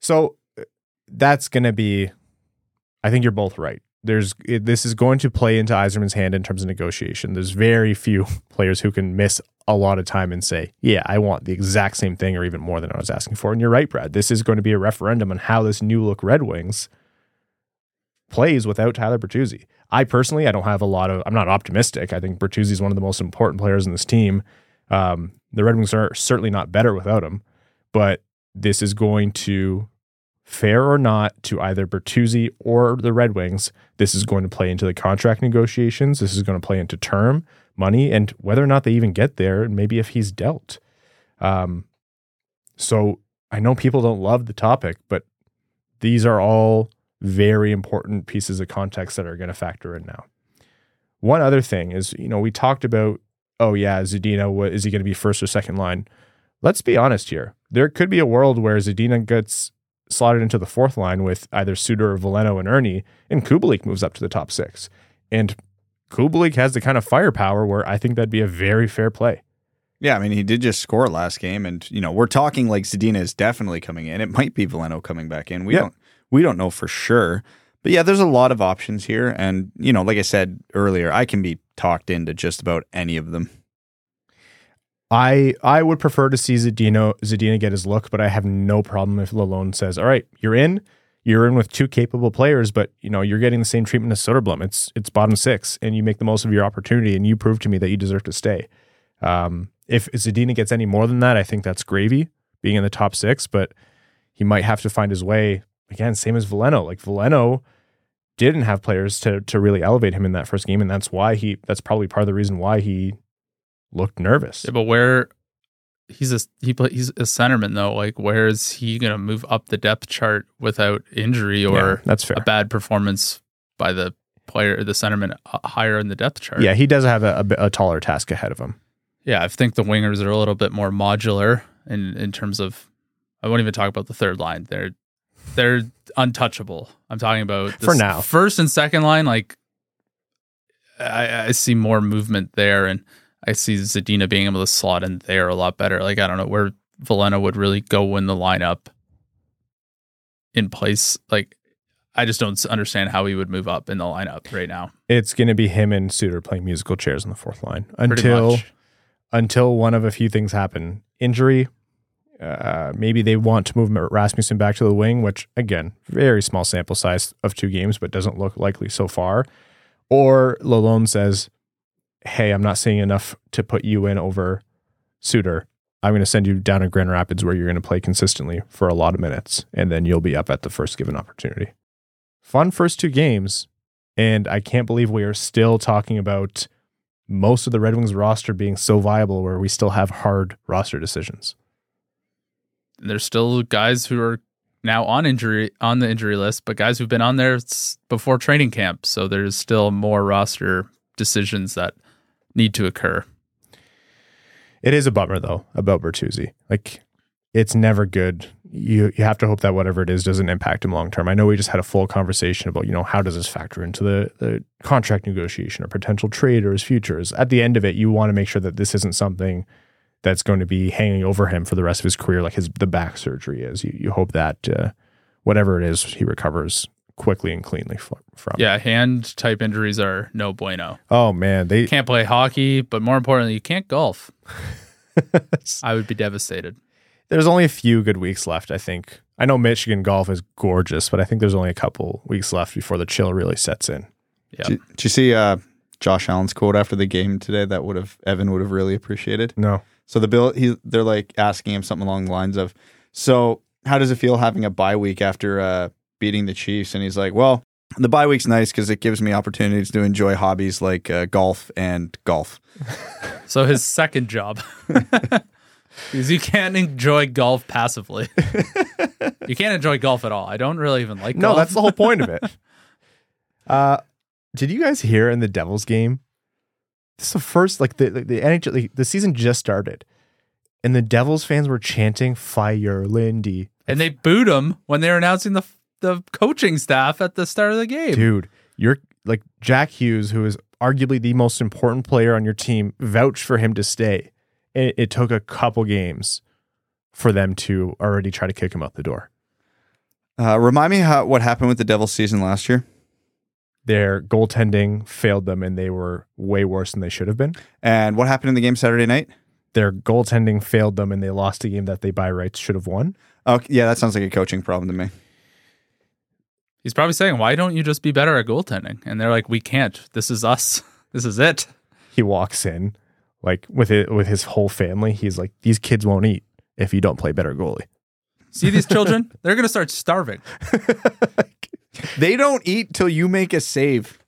So uh, that's going to be, I think you're both right. There's it, this is going to play into Yzerman's hand in terms of negotiation. There's very few players who can miss a lot of time and say, "Yeah, I want the exact same thing or even more than I was asking for." And you're right, Brad. This is going to be a referendum on how this new look Red Wings plays without Tyler Bertuzzi. I personally, I don't have a lot of. I'm not optimistic. I think Bertuzzi is one of the most important players in this team. Um, the Red Wings are certainly not better without him, but this is going to, fair or not, to either Bertuzzi or the Red Wings, this is going to play into the contract negotiations. This is going to play into term, money, and whether or not they even get there, and maybe if he's dealt. Um, so I know people don't love the topic, but these are all very important pieces of context that are going to factor in now. One other thing is, you know, we talked about, oh yeah, Zadina, what is he going to be first or second line? Let's be honest here. There could be a world where Zadina gets slotted into the fourth line with either Suter or Veleno and Erne, and Kubalik moves up to the top six. And Kubalik has the kind of firepower where I think that'd be a very fair play. Yeah, I mean, he did just score last game, and you know, we're talking like Zadina is definitely coming in. It might be Veleno coming back in. We Yeah. don't we don't know for sure, but yeah, there's a lot of options here, and you know, like I said earlier, I can be talked into just about any of them. I I would prefer to see Zadina Zadina get his look, but I have no problem if Lalonde says, "All right, you're in. You're in with two capable players, but you know you're getting the same treatment as Soderblom. It's it's bottom six, and you make the most of your opportunity, and you prove to me that you deserve to stay." Um, if Zadina gets any more than that, I think that's gravy, being in the top six. But he might have to find his way again. Same as Veleno. Like Veleno didn't have players to to really elevate him in that first game, and that's why he. That's probably part of the reason why he looked nervous. Yeah, but where he's a he play, he's a centerman though. Like where is he going to move up the depth chart without injury Yeah, or that's fair. a bad performance by the player, the centerman uh, higher in the depth chart? Yeah, he does have a, a, a taller task ahead of him. yeah. I think the wingers are a little bit more modular in in terms of. I won't even talk about the third line. They're they're untouchable. I'm talking about For now. First and second line, like I, I see more movement there, and I see Zadina being able to slot in there a lot better. Like I don't know where Veleno would really go in the lineup in place. Like I just don't understand how he would move up in the lineup right now. It's going to be him and Suter playing musical chairs on the fourth line until until one of a few things happen: injury. Uh, maybe they want to move Rasmussen back to the wing, which again, very small sample size of two games, but doesn't look likely so far. Or Lalonde says, "Hey, I'm not seeing enough to put you in over Suter. I'm going to send you down to Grand Rapids where you're going to play consistently for a lot of minutes, and then you'll be up at the first given opportunity." Fun first two games, and I can't believe we are still talking about most of the Red Wings roster being so viable where we still have hard roster decisions. There's still guys who are now on injury on the injury list, but guys who've been on there before training camp. So there's still more roster decisions that need to occur. It is a bummer though about Bertuzzi. Like it's never good. You you have to hope that whatever it is doesn't impact him long term. I know we just had a full conversation about, you know, how does this factor into the, the contract negotiation or potential trade or his futures. At the end of it, you want to make sure that this isn't something that's going to be hanging over him for the rest of his career, like his the back surgery is. You you hope that uh, whatever it is, he recovers quickly and cleanly from. Yeah, hand type injuries are no bueno. Oh man, they can't play hockey, but more importantly, you can't golf. I would be devastated. there's only a few good weeks left, I think. I know Michigan golf is gorgeous, but I think there's only a couple weeks left before the chill really sets in. Yeah. Did, did you see uh, Josh Allen's quote after the game today? That would have Evan would have really appreciated. No. So the bill, he they're like asking him something along the lines of, "So how does it feel having a bye week after uh, beating the Chiefs? And he's like, well, the bye week's nice because it gives me opportunities to enjoy hobbies like uh, golf and golf. So his second job. Because you can't enjoy golf passively. you can't enjoy golf at all. I don't really even like No, golf. that's the whole point of it. Uh, did you guys hear in the Devils game? This is the first like the the, the NHL like, the season just started, and the Devils fans were chanting "Fire Lindy." and they booed him when they were announcing the the coaching staff at the start of the game. Dude, you're like Jack Hughes, who is arguably the most important player on your team, vouched for him to stay. It, it took a couple games for them to already try to kick him out the door. Uh, remind me how what happened with the Devils season last year. Their goaltending failed them, and they were way worse than they should have been. And what happened in the game Saturday night? Their goaltending failed them, and they lost a game that they by rights should have won. Oh, yeah, that sounds like a coaching problem to me. He's probably saying, "Why don't you just be better at goaltending?" And they're like, "We can't. This is us. This is it." he walks in like with it with his whole family. He's like, these kids won't eat if you don't play better goalie. See these children? they're gonna start starving. They don't eat till you make a save.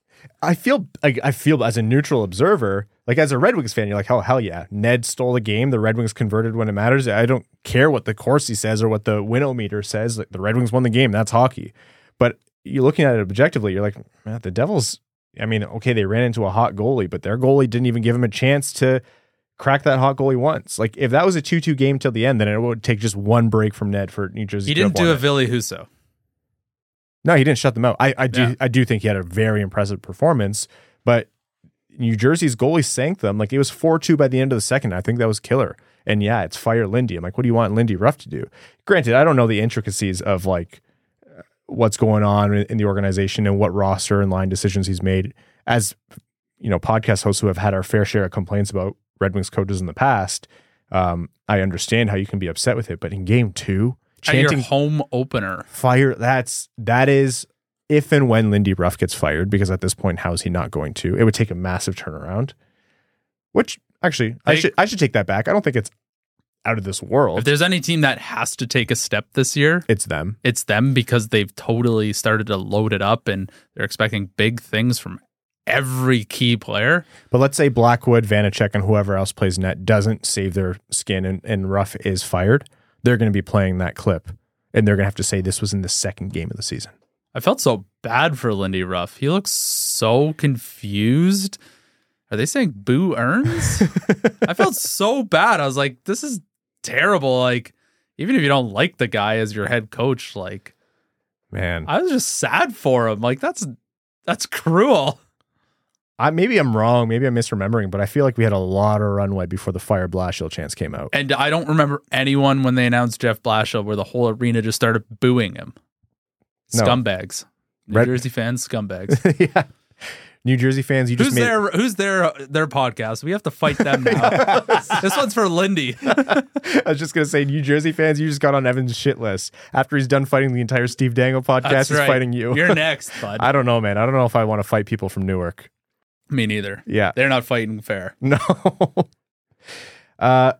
I feel like I feel as a neutral observer, like as a Red Wings fan, you're like, oh hell yeah, Ned stole the game. The Red Wings converted when it matters. I don't care what the Corsi says or what the winometer says. Like, the Red Wings won the game. That's hockey. But you're looking at it objectively. You're like, man, the Devils. I mean, okay, they ran into a hot goalie, but their goalie didn't even give him a chance to crack that hot goalie once. Like if that was a two-two game till the end, then it would take just one break from Ned for New Jersey. He didn't do a it. Ville Husso. No, he didn't shut them out. I, I do Yeah. I do think he had a very impressive performance, but New Jersey's goalie sank them. Like it was 4-2 by the end of the second. I think that was killer. And yeah, it's fire Lindy. I'm like, what do you want Lindy Ruff to do? Granted, I don't know the intricacies of like uh, what's going on in the organization and what roster and line decisions he's made. As you know, podcast hosts who have had our fair share of complaints about Red Wings coaches in the past, um, I understand how you can be upset with it. But in game two, chanting home opener. fire that's that is if and when Lindy Ruff gets fired, because at this point, how is he not going to? It would take a massive turnaround. Which actually, I They- should I should take that back. I don't think it's out of this world. If there's any team that has to take a step this year, It's them. it's them because they've totally started to load it up and they're expecting big things from every key player. But let's say Blackwood, Vanecek, and whoever else plays net doesn't save their skin and, and Ruff is fired. They're going to be playing that clip, and they're going to have to say this was in the second game of the season. I felt so bad for Lindy Ruff. He looks so confused. Are they saying boo earns? I felt so bad. I was like, this is terrible. Like, even if you don't like the guy as your head coach, like Man, I was just sad for him. Like that's that's cruel. I, maybe I'm wrong. Maybe I'm misremembering, but I feel like we had a lot of runway before the fire Blashill chance came out. And I don't remember anyone when they announced Jeff Blashill where the whole arena just started booing him. No. Scumbags. New Red- Jersey fans, scumbags. yeah. New Jersey fans, you just who's made their who's their uh, their podcast? We have to fight them now. this one's for Lindy. I was just gonna say, New Jersey fans, you just got on Evan's shit list after he's done fighting the entire Steve Dangle podcast. That's he's right. fighting you. You're next, bud. I don't know, man. I don't know if I want to fight people from Newark. Me neither. Yeah, They're not fighting fair. no. uh,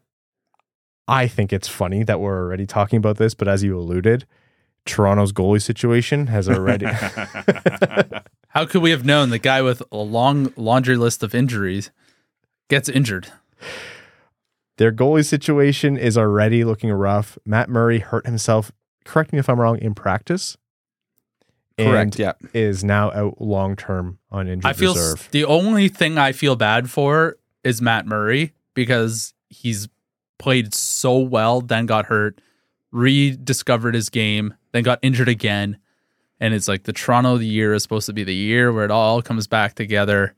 I think it's funny that we're already talking about this, but as you alluded, Toronto's goalie situation has already. How could we have known the guy with a long laundry list of injuries gets injured? Their goalie situation is already looking rough. Matt Murray hurt himself. Correct me if I'm wrong. In practice, Correct. Yeah. is now out long term on injured I feel reserve. the only thing I feel bad for is Matt Murray because he's played so well, then got hurt, rediscovered his game, then got injured again. And it's like the Toronto of the year is supposed to be the year where it all comes back together.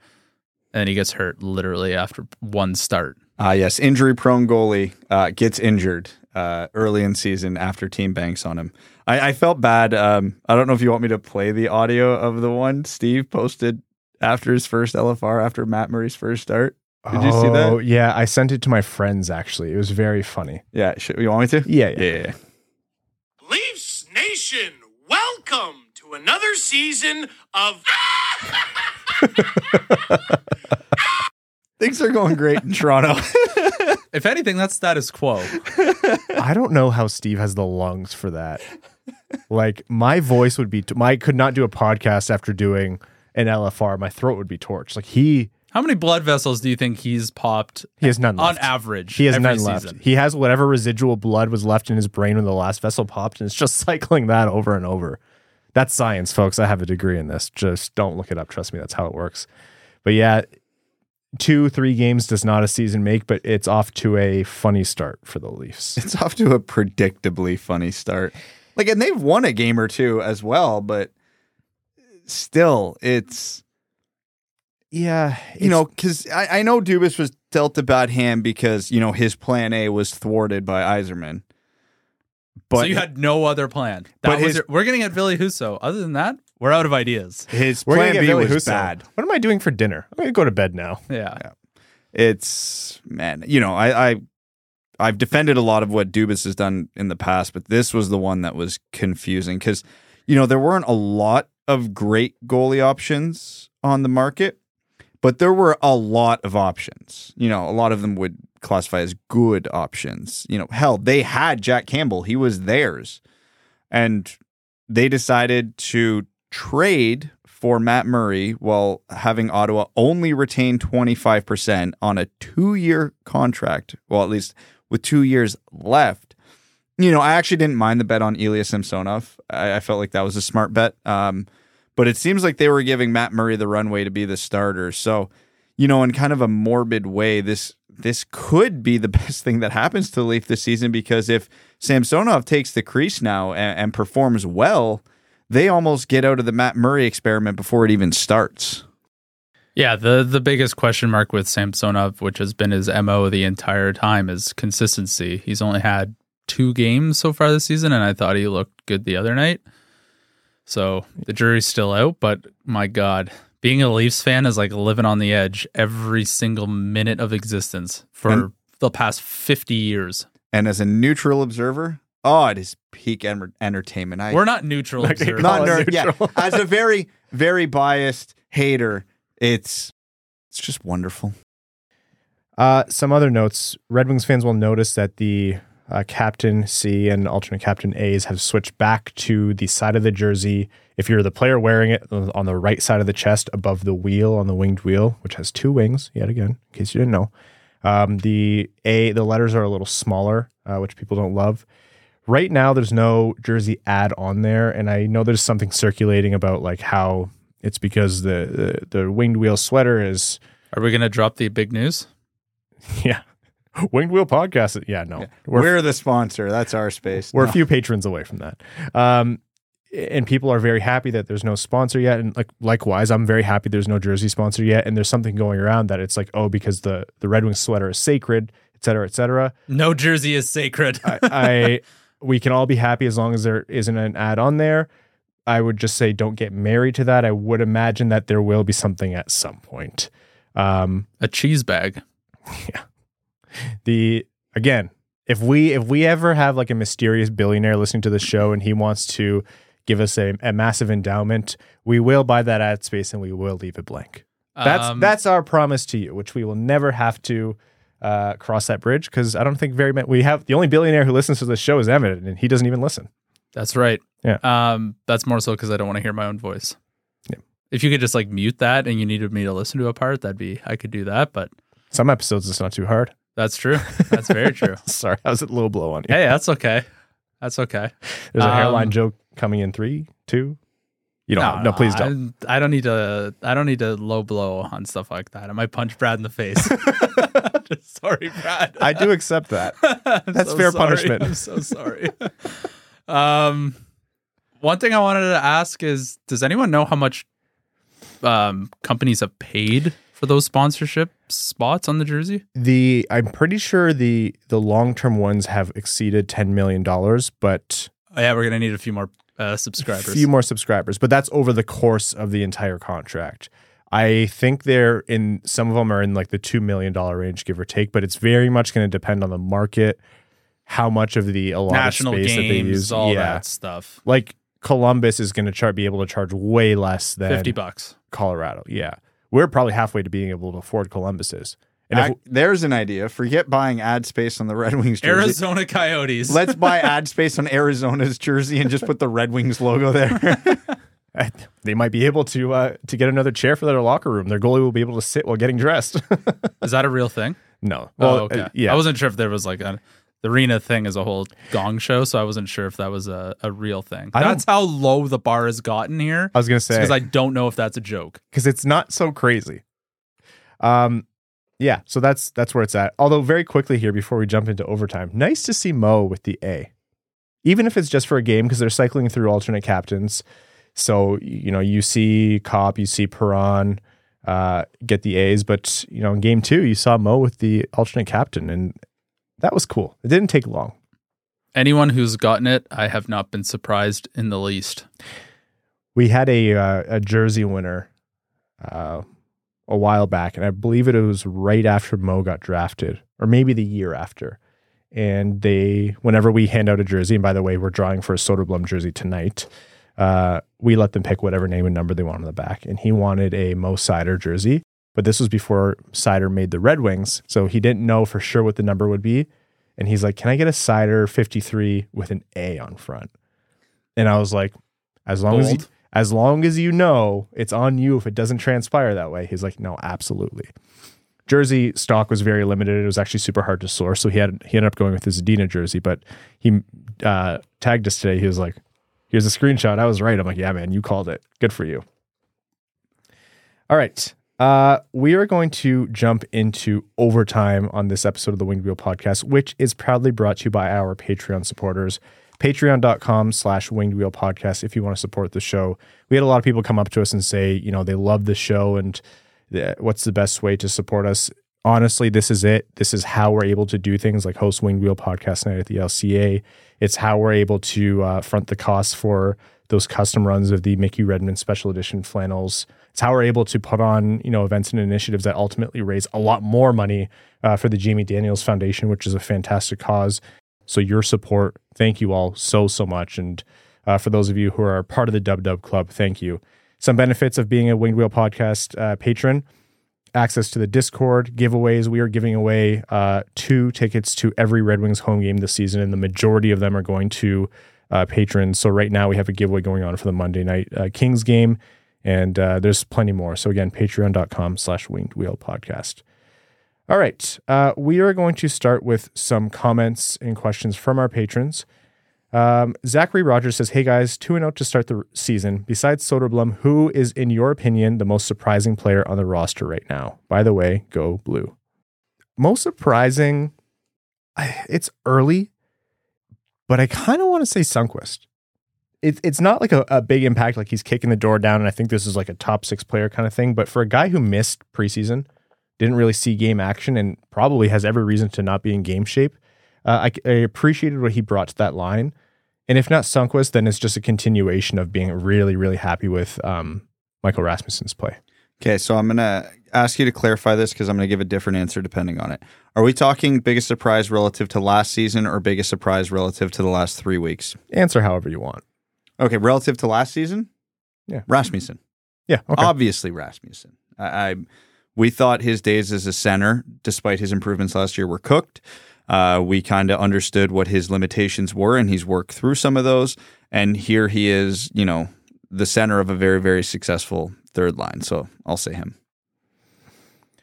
And he gets hurt literally after one start. Ah, yes. Injury prone goalie uh, gets injured uh, early in season after team banks on him. I, I felt bad. Um, I don't know if you want me to play the audio of the one Steve posted after his first LFR, after Matt Murray's first start. Did you see that? Oh, Yeah, I sent it to my friends actually. It was very funny. Yeah. Sh- you want me to? Yeah, yeah. Yeah. yeah. Leafs Nation, welcome to another season of. Things are going great in Toronto. If anything, that's status quo. I don't know how Steve has the lungs for that. Like my voice would be, t- my could not do a podcast after doing an LFR. My throat would be torched. Like he, How many blood vessels do you think he's popped he has none left. on average? He has every none season? left. He has whatever residual blood was left in his brain when the last vessel popped, and it's just cycling that over and over. That's science, folks. I have a degree in this. Just don't look it up. Trust me, that's how it works. But yeah, two, three games does not a season make, but it's off to a funny start for the Leafs. It's off to a predictably funny start. Like, and they've won a game or two as well, but still, it's Yeah, you know because I, I know Dubas was dealt a bad hand because you know his plan A was thwarted by Yzerman. But so you had no other plan. That but was his- your- we're getting at Billy Husso. Other than that, we're out of ideas. his we're plan B Billy was Husso. bad. What am I doing for dinner? I'm gonna go to bed now. Yeah. It's man, you know I, I I've defended a lot of what Dubas has done in the past, but this was the one that was confusing because you know there weren't a lot of great goalie options on the market, but there were a lot of options. You know, a lot of them would classify as good options. You know, hell, they had Jack Campbell; he was theirs, and they decided to trade for Matt Murray while having Ottawa only retain 25% on a two year contract. Well, at least with two years left. You know, I actually didn't mind the bet on Ilya Samsonov. I, I felt like that was a smart bet. Um, but it seems like they were giving Matt Murray the runway to be the starter. So, you know, in kind of a morbid way, this this could be the best thing that happens to Leaf this season because if Samsonov takes the crease now and, and performs well, they almost get out of the Matt Murray experiment before it even starts. Yeah, the the biggest question mark with Samsonov, which has been his MO the entire time, is consistency. He's only had two games so far this season, and I thought he looked good the other night. So the jury's still out, but my God, being a Leafs fan is like living on the edge every single minute of existence for And- the past 50 years. And as a neutral observer, oh, it is peak en- entertainment. I, We're not neutral Like, observers. not Call it nerd. Yeah, neutral. as a very very biased hater, it's it's just wonderful. Uh, some other notes. Red Wings fans will notice that the uh, captain C and alternate captain A's have switched back to the side of the jersey. If you're the player wearing it uh, on the right side of the chest above the wheel on the winged wheel, which has two wings, yet again, in case you didn't know, um, the A, the letters are a little smaller, uh, which people don't love. Right now, there's no jersey ad on there, and I know there's something circulating about like how it's because the the, the winged wheel sweater is Are we going to drop the big news? yeah. Winged Wheel Podcast. Yeah, no. We're, We're, the sponsor. That's our space. we're No. a few patrons away from that. Um, and people are very happy that there's no sponsor yet. And like likewise, I'm very happy there's no jersey sponsor yet. And there's something going around that it's like, oh, because the the Red Wings sweater is sacred, et cetera, et cetera. No jersey is sacred. I, I we can all be happy as long as there isn't an ad on there. I would just say don't get married to that. I would imagine that there will be something at some point. Um, a cheese bag. Yeah. the again if we if we ever have like a mysterious billionaire listening to the show and he wants to give us a, a massive endowment we will buy that ad space and we will leave it blank that's Um, that's our promise to you which we will never have to uh, cross that bridge because i don't think very many we have the only billionaire who listens to this show is Emmett and he doesn't even listen That's right. Yeah. Um, that's more so because I don't want to hear my own voice. Yeah. If you could just like mute that and you needed me to listen to a part, that'd be I could do that. But some episodes it's not too hard that's true. That's very true. sorry that was a little blow on you Hey, that's okay. That's okay. there's a Um, hairline joke coming in three two you don't no, please don't I, I don't need to. I don't need to low blow on stuff like that. I might punch Brad in the face. Just sorry, Brad. i do accept that That's so fair sorry. punishment. I'm so sorry. um, one thing I wanted to ask is, does anyone know how much um companies have paid for those sponsorship spots on the jersey? the I'm pretty sure the the long term ones have exceeded ten million dollars, but Oh, yeah, we're gonna need a few more uh, a subscribers. few more subscribers. But that's over the course of the entire contract. I think they're in some of them are in like the two million dollar range, give or take. But it's very much going to depend on the market, how much of the allotted national space games, that they use. all yeah, that stuff. like Columbus is going to char- be able to charge way less than Fifty bucks. Colorado. Yeah, we're probably halfway to being able to afford Columbus is. And if- there's an idea. Forget buying ad space on the Red Wings jersey. Arizona Coyotes. Let's buy ad space on Arizona's jersey and just put the Red Wings logo there. they might be able to uh, to get another chair for their locker room. Their goalie will be able to sit while getting dressed. Is that a real thing? no, oh, okay. uh, yeah, I wasn't sure if there was like a the arena thing is a whole gong show, so I wasn't sure if that was a, a real thing. I That's how low the bar has gotten here. I was gonna say Because I don't know if that's a joke. because it's not so crazy. Um, yeah, so that's that's where it's at. Although very quickly here before we jump into overtime, nice to see Mo with the A, even if it's just for a game because they're cycling through alternate captains. So you know you see Copp, you see Perron uh, get the A's, but you know in game two you saw Mo with the alternate captain, and that was cool. It didn't take long. Anyone who's gotten it, I have not been surprised in the least. we had a uh, a jersey winner uh, a while back, and I believe it was right after Mo got drafted, or maybe the year after. And they, whenever we hand out a jersey, and by the way, we're drawing for a Soderblom jersey tonight. Uh, we let them pick whatever name and number they want on the back, and he wanted a Mo Seider jersey. But this was before Seider made the Red Wings, so he didn't know for sure what the number would be. And he's like, "Can I get a Seider 53 with an A on front?" And I was like, "As long as you, Bold. As long as you know it's on you if it doesn't transpire that way. He's like, no, absolutely. Jersey stock was very limited. It was actually super hard to source. So he had he ended up going with his Zadina jersey, but he uh, tagged us today. He was like, here's a screenshot. I was right. I'm like, yeah, man, you called it. Good for you. All right. Uh, we are going to jump into overtime on this episode of the Winged Wheel podcast, which is proudly brought to you by our Patreon supporters. Patreon.com slash winged wheel podcast if you want to support the show. We had a lot of people come up to us and say, you know, they love the show and what's the best way to support us. Honestly, this is it. This is how we're able to do things like host Winged Wheel Podcast Night at the LCA. It's how we're able to uh, front the costs for those custom runs of the Mickey Redmond Special Edition flannels. It's how we're able to put on you know events and initiatives that ultimately raise a lot more money uh, for the Jamie Daniels Foundation, which is a fantastic cause. So your support, thank you all so so much, and uh, for those of you who are part of the Dub Dub Club, thank you. Some benefits of being a Winged Wheel Podcast uh, patron: access to the Discord, giveaways. We are giving away uh, two tickets to every Red Wings home game this season, and the majority of them are going to uh, patrons. So right now we have a giveaway going on for the Monday night uh, Kings game, and uh, there's plenty more. So again, patreon.com slash winged wheel podcast. All right. Uh, we are going to start with some comments and questions from our patrons. Um, Zachary Rogers says, Hey guys, 2 0 to start the season. Besides Soderblom, who is, in your opinion, the most surprising player on the roster right now? By the way, go blue. Most surprising, it's early, but I kind of want to say Sundqvist. It, it's not like a, a big impact, like he's kicking the door down, and I think this is like a top six player kind of thing. But for a guy who missed preseason, didn't really see game action, and probably has every reason to not be in game shape, uh, I, I appreciated what he brought to that line. And if not Sundqvist, then it's just a continuation of being really, really happy with um, Michael Rasmussen's play. Okay, so I'm gonna ask you to clarify this because I'm gonna give a different answer depending on it. Are we talking biggest surprise relative to last season or biggest surprise relative to the last three weeks? Answer however you want. Okay, relative to last season, Yeah. Rasmussen. Yeah. Okay. Obviously, Rasmussen. I, I we thought his days as a center, despite his improvements last year, were cooked. Uh, we kind of understood what his limitations were, and he's worked through some of those. And here he is, you know, the center of a very, very successful third line. So I'll say him.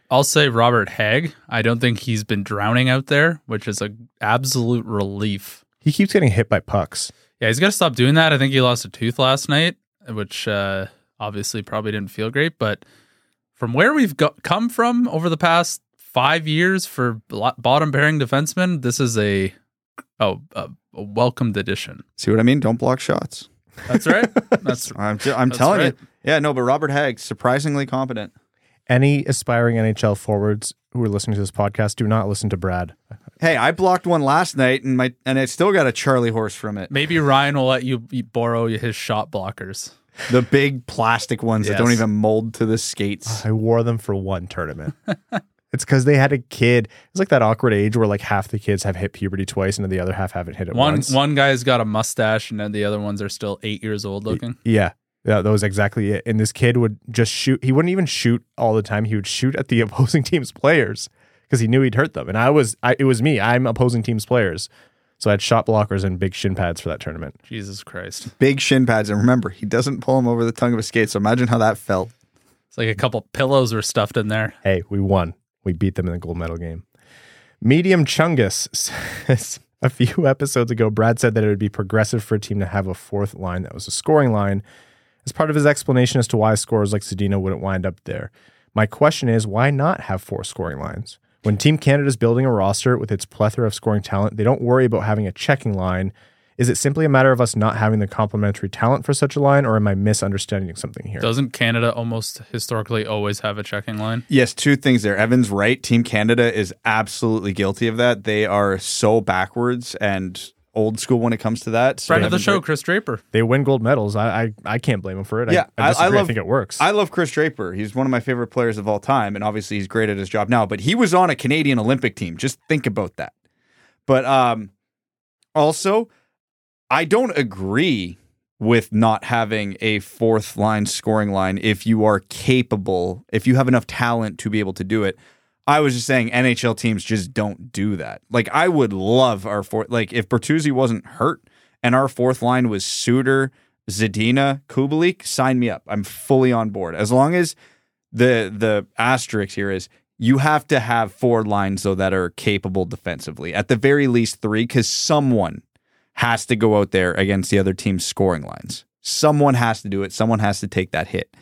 I'll say Robert Hagg. I don't think he's been drowning out there, which is an absolute relief. he keeps getting hit by pucks. Yeah, he's got to stop doing that. I think he lost a tooth last night, which uh, obviously probably didn't feel great. But from where we've go- come from over the past five years for bottom bearing defensemen, this is a oh a, a welcomed addition. See what I mean? Don't block shots. That's right. That's I'm, ju- I'm That's telling right. you. Yeah, no, but Robert Hagg, surprisingly competent. Any aspiring NHL forwards who are listening to this podcast, do not listen to Brad. Hey, I blocked one last night, and my and I still got a Charlie horse from it. maybe Ryan will let you borrow his shot blockers. The big plastic ones that don't Yes. even mold to the skates. Ah, I wore them for one tournament. it's because they had a kid. It's like that awkward age where like half the kids have hit puberty twice and then the other half haven't hit it One once. one guy's got a mustache, and then the other ones are still eight years old looking. Yeah. Yeah, that was exactly it. And this kid would just shoot. He wouldn't even shoot all the time. He would shoot at the opposing team's players because he knew he'd hurt them. And I was, I, it was me. I'm opposing team's players. So I had shot blockers and big shin pads for that tournament. Jesus Christ. Big shin pads, and remember, he doesn't pull them over the tongue of a skate. So imagine how that felt. It's like a couple pillows were stuffed in there. Hey, we won. We beat them in the gold medal game. Medium Chungus says a few episodes ago, Brad said that it would be progressive for a team to have a fourth line that was a scoring line as part of his explanation as to why scorers like Zadina wouldn't wind up there. My question is, why not have four scoring lines? When Team Canada is building a roster with its plethora of scoring talent, they don't worry about having a checking line. Is it simply a matter of us not having the complementary talent for such a line, or am I misunderstanding something here? Doesn't Canada almost historically always have a checking line? Yes, two things there. Evan's right. Team Canada is absolutely guilty of that. They are so backwards and old school when it comes to that. So Friend of the show, right. Chris Draper. They win gold medals. I I, I can't blame them for it. Yeah, I, I, I- I disagree. I, think it works. I love Chris Draper. He's one of my favorite players of all time, and obviously he's great at his job now. But he was on a Canadian Olympic team. Just think about that. But um, also, I don't agree with not having a fourth line scoring line if you are capable, if you have enough talent to be able to do it. I was just saying NHL teams just don't do that. Like I would love our fourth like if Bertuzzi wasn't hurt and our fourth line was Suter, Zadina, Kubalik, sign me up. I'm fully on board. As long as the the asterisk here is you have to have four lines though that are capable defensively. At the very least three, because someone has to go out there against the other team's scoring lines. Someone has to do it. Someone has to take that hit.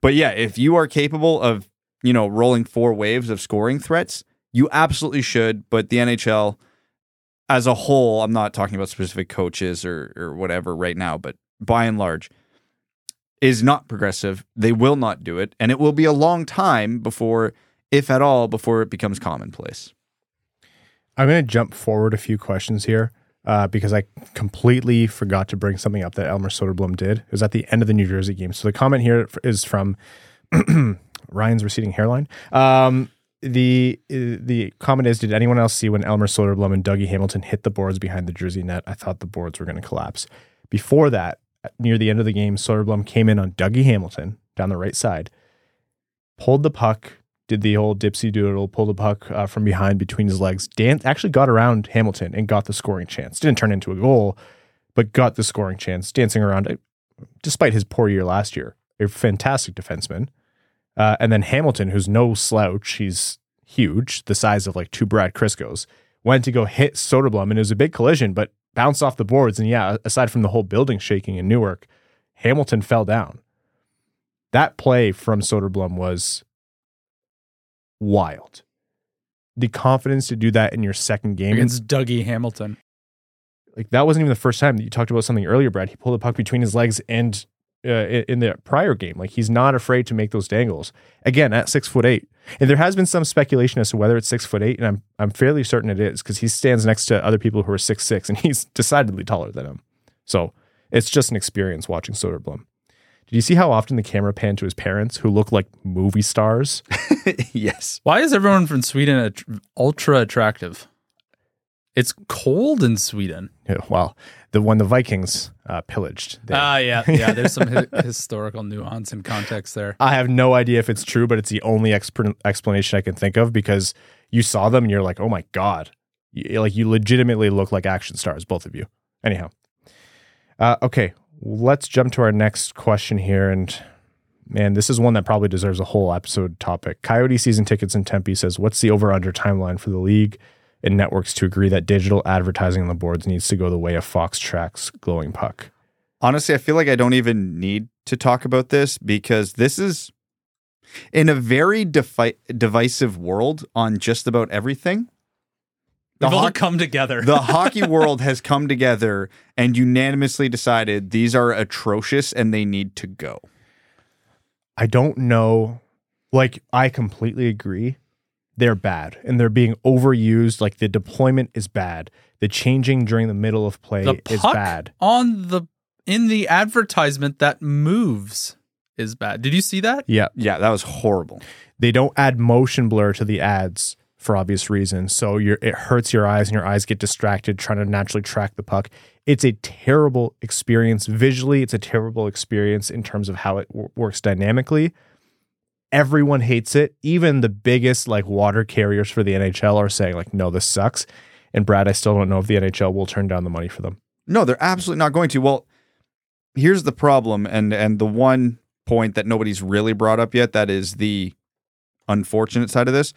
But yeah, if you are capable of, you know, rolling four waves of scoring threats, you absolutely should. But the NHL as a whole, I'm not talking about specific coaches or or whatever right now, but by and large, is not progressive. They will not do it, and it will be a long time before, if at all, before it becomes commonplace. I'm going to jump forward a few questions here uh, because I completely forgot to bring something up that Elmer Soderblom did. It was at the end of the New Jersey game. So the comment here is from Ryan's receding hairline. Um, the the comment is: Did anyone else see when Elmer Soderblom and Dougie Hamilton hit the boards behind the Jersey net? I thought the boards were going to collapse. Before that, near the end of the game, Soderblom came in on Dougie Hamilton down the right side, pulled the puck, did the old dipsy doodle, pulled the puck uh, from behind between his legs. Dan actually got around Hamilton and got the scoring chance. Didn't turn into a goal, but got the scoring chance, dancing around, uh, despite his poor year last year. A fantastic defenseman. Uh, and then Hamilton, who's no slouch, he's huge, the size of like two Brad Crisco's, went to go hit Soderblom, and it was a big collision, but bounced off the boards. And yeah, aside from the whole building shaking in Newark, Hamilton fell down. That play from Soderblom was wild. The confidence to do that in your second game. Against Dougie Hamilton. like that wasn't even the first time that you talked about something earlier, Brad. He pulled the puck between his legs and uh, in in the prior game, like he's not afraid to make those dangles. Again, at six foot eight, and there has been some speculation as to whether it's six foot eight, and I'm I'm fairly certain it is because he stands next to other people who are six six, and he's decidedly taller than him. So it's just an experience watching Soderblom. Did you see how often the camera panned to his parents, who look like movie stars? yes. Why is everyone from Sweden att- ultra attractive? It's cold in Sweden. Yeah, well, the one the Vikings uh, pillaged. Ah, yeah, yeah. There's some hi- historical nuance and context there. I have no idea if it's true, but it's the only exp- explanation I can think of because you saw them and you're like, oh my god, you, like you legitimately look like action stars, both of you. Anyhow, uh, okay, let's jump to our next question here, and man, this is one that probably deserves a whole episode topic. Coyote season tickets in Tempe says, what's the over under timeline for the league and networks to agree that digital advertising on the boards needs to go the way of FoxTrax glowing puck? Honestly, I feel like I don't even need to talk about this because this is in a very defi- divisive world on just about everything. The, We've all come together. the hockey world has come together and unanimously decided these are atrocious and they need to go. I don't know. Like, I completely agree. They're bad and they're being overused. Like, the deployment is bad. The changing during the middle of play the is puck bad. on the in the advertisement that moves is bad. Did you see that? Yeah. Yeah, that was horrible. They don't add motion blur to the ads for obvious reasons. So you're, it hurts your eyes and your eyes get distracted trying to naturally track the puck. It's a terrible experience visually. It's a terrible experience in terms of how it w- works dynamically. Everyone hates it. Even the biggest like water carriers for the NHL are saying like, no, this sucks. And Brad, I still don't know if the NHL will turn down the money for them. No, they're absolutely not going to. Well, here's the problem, and and the one point that nobody's really brought up yet that is the unfortunate side of this.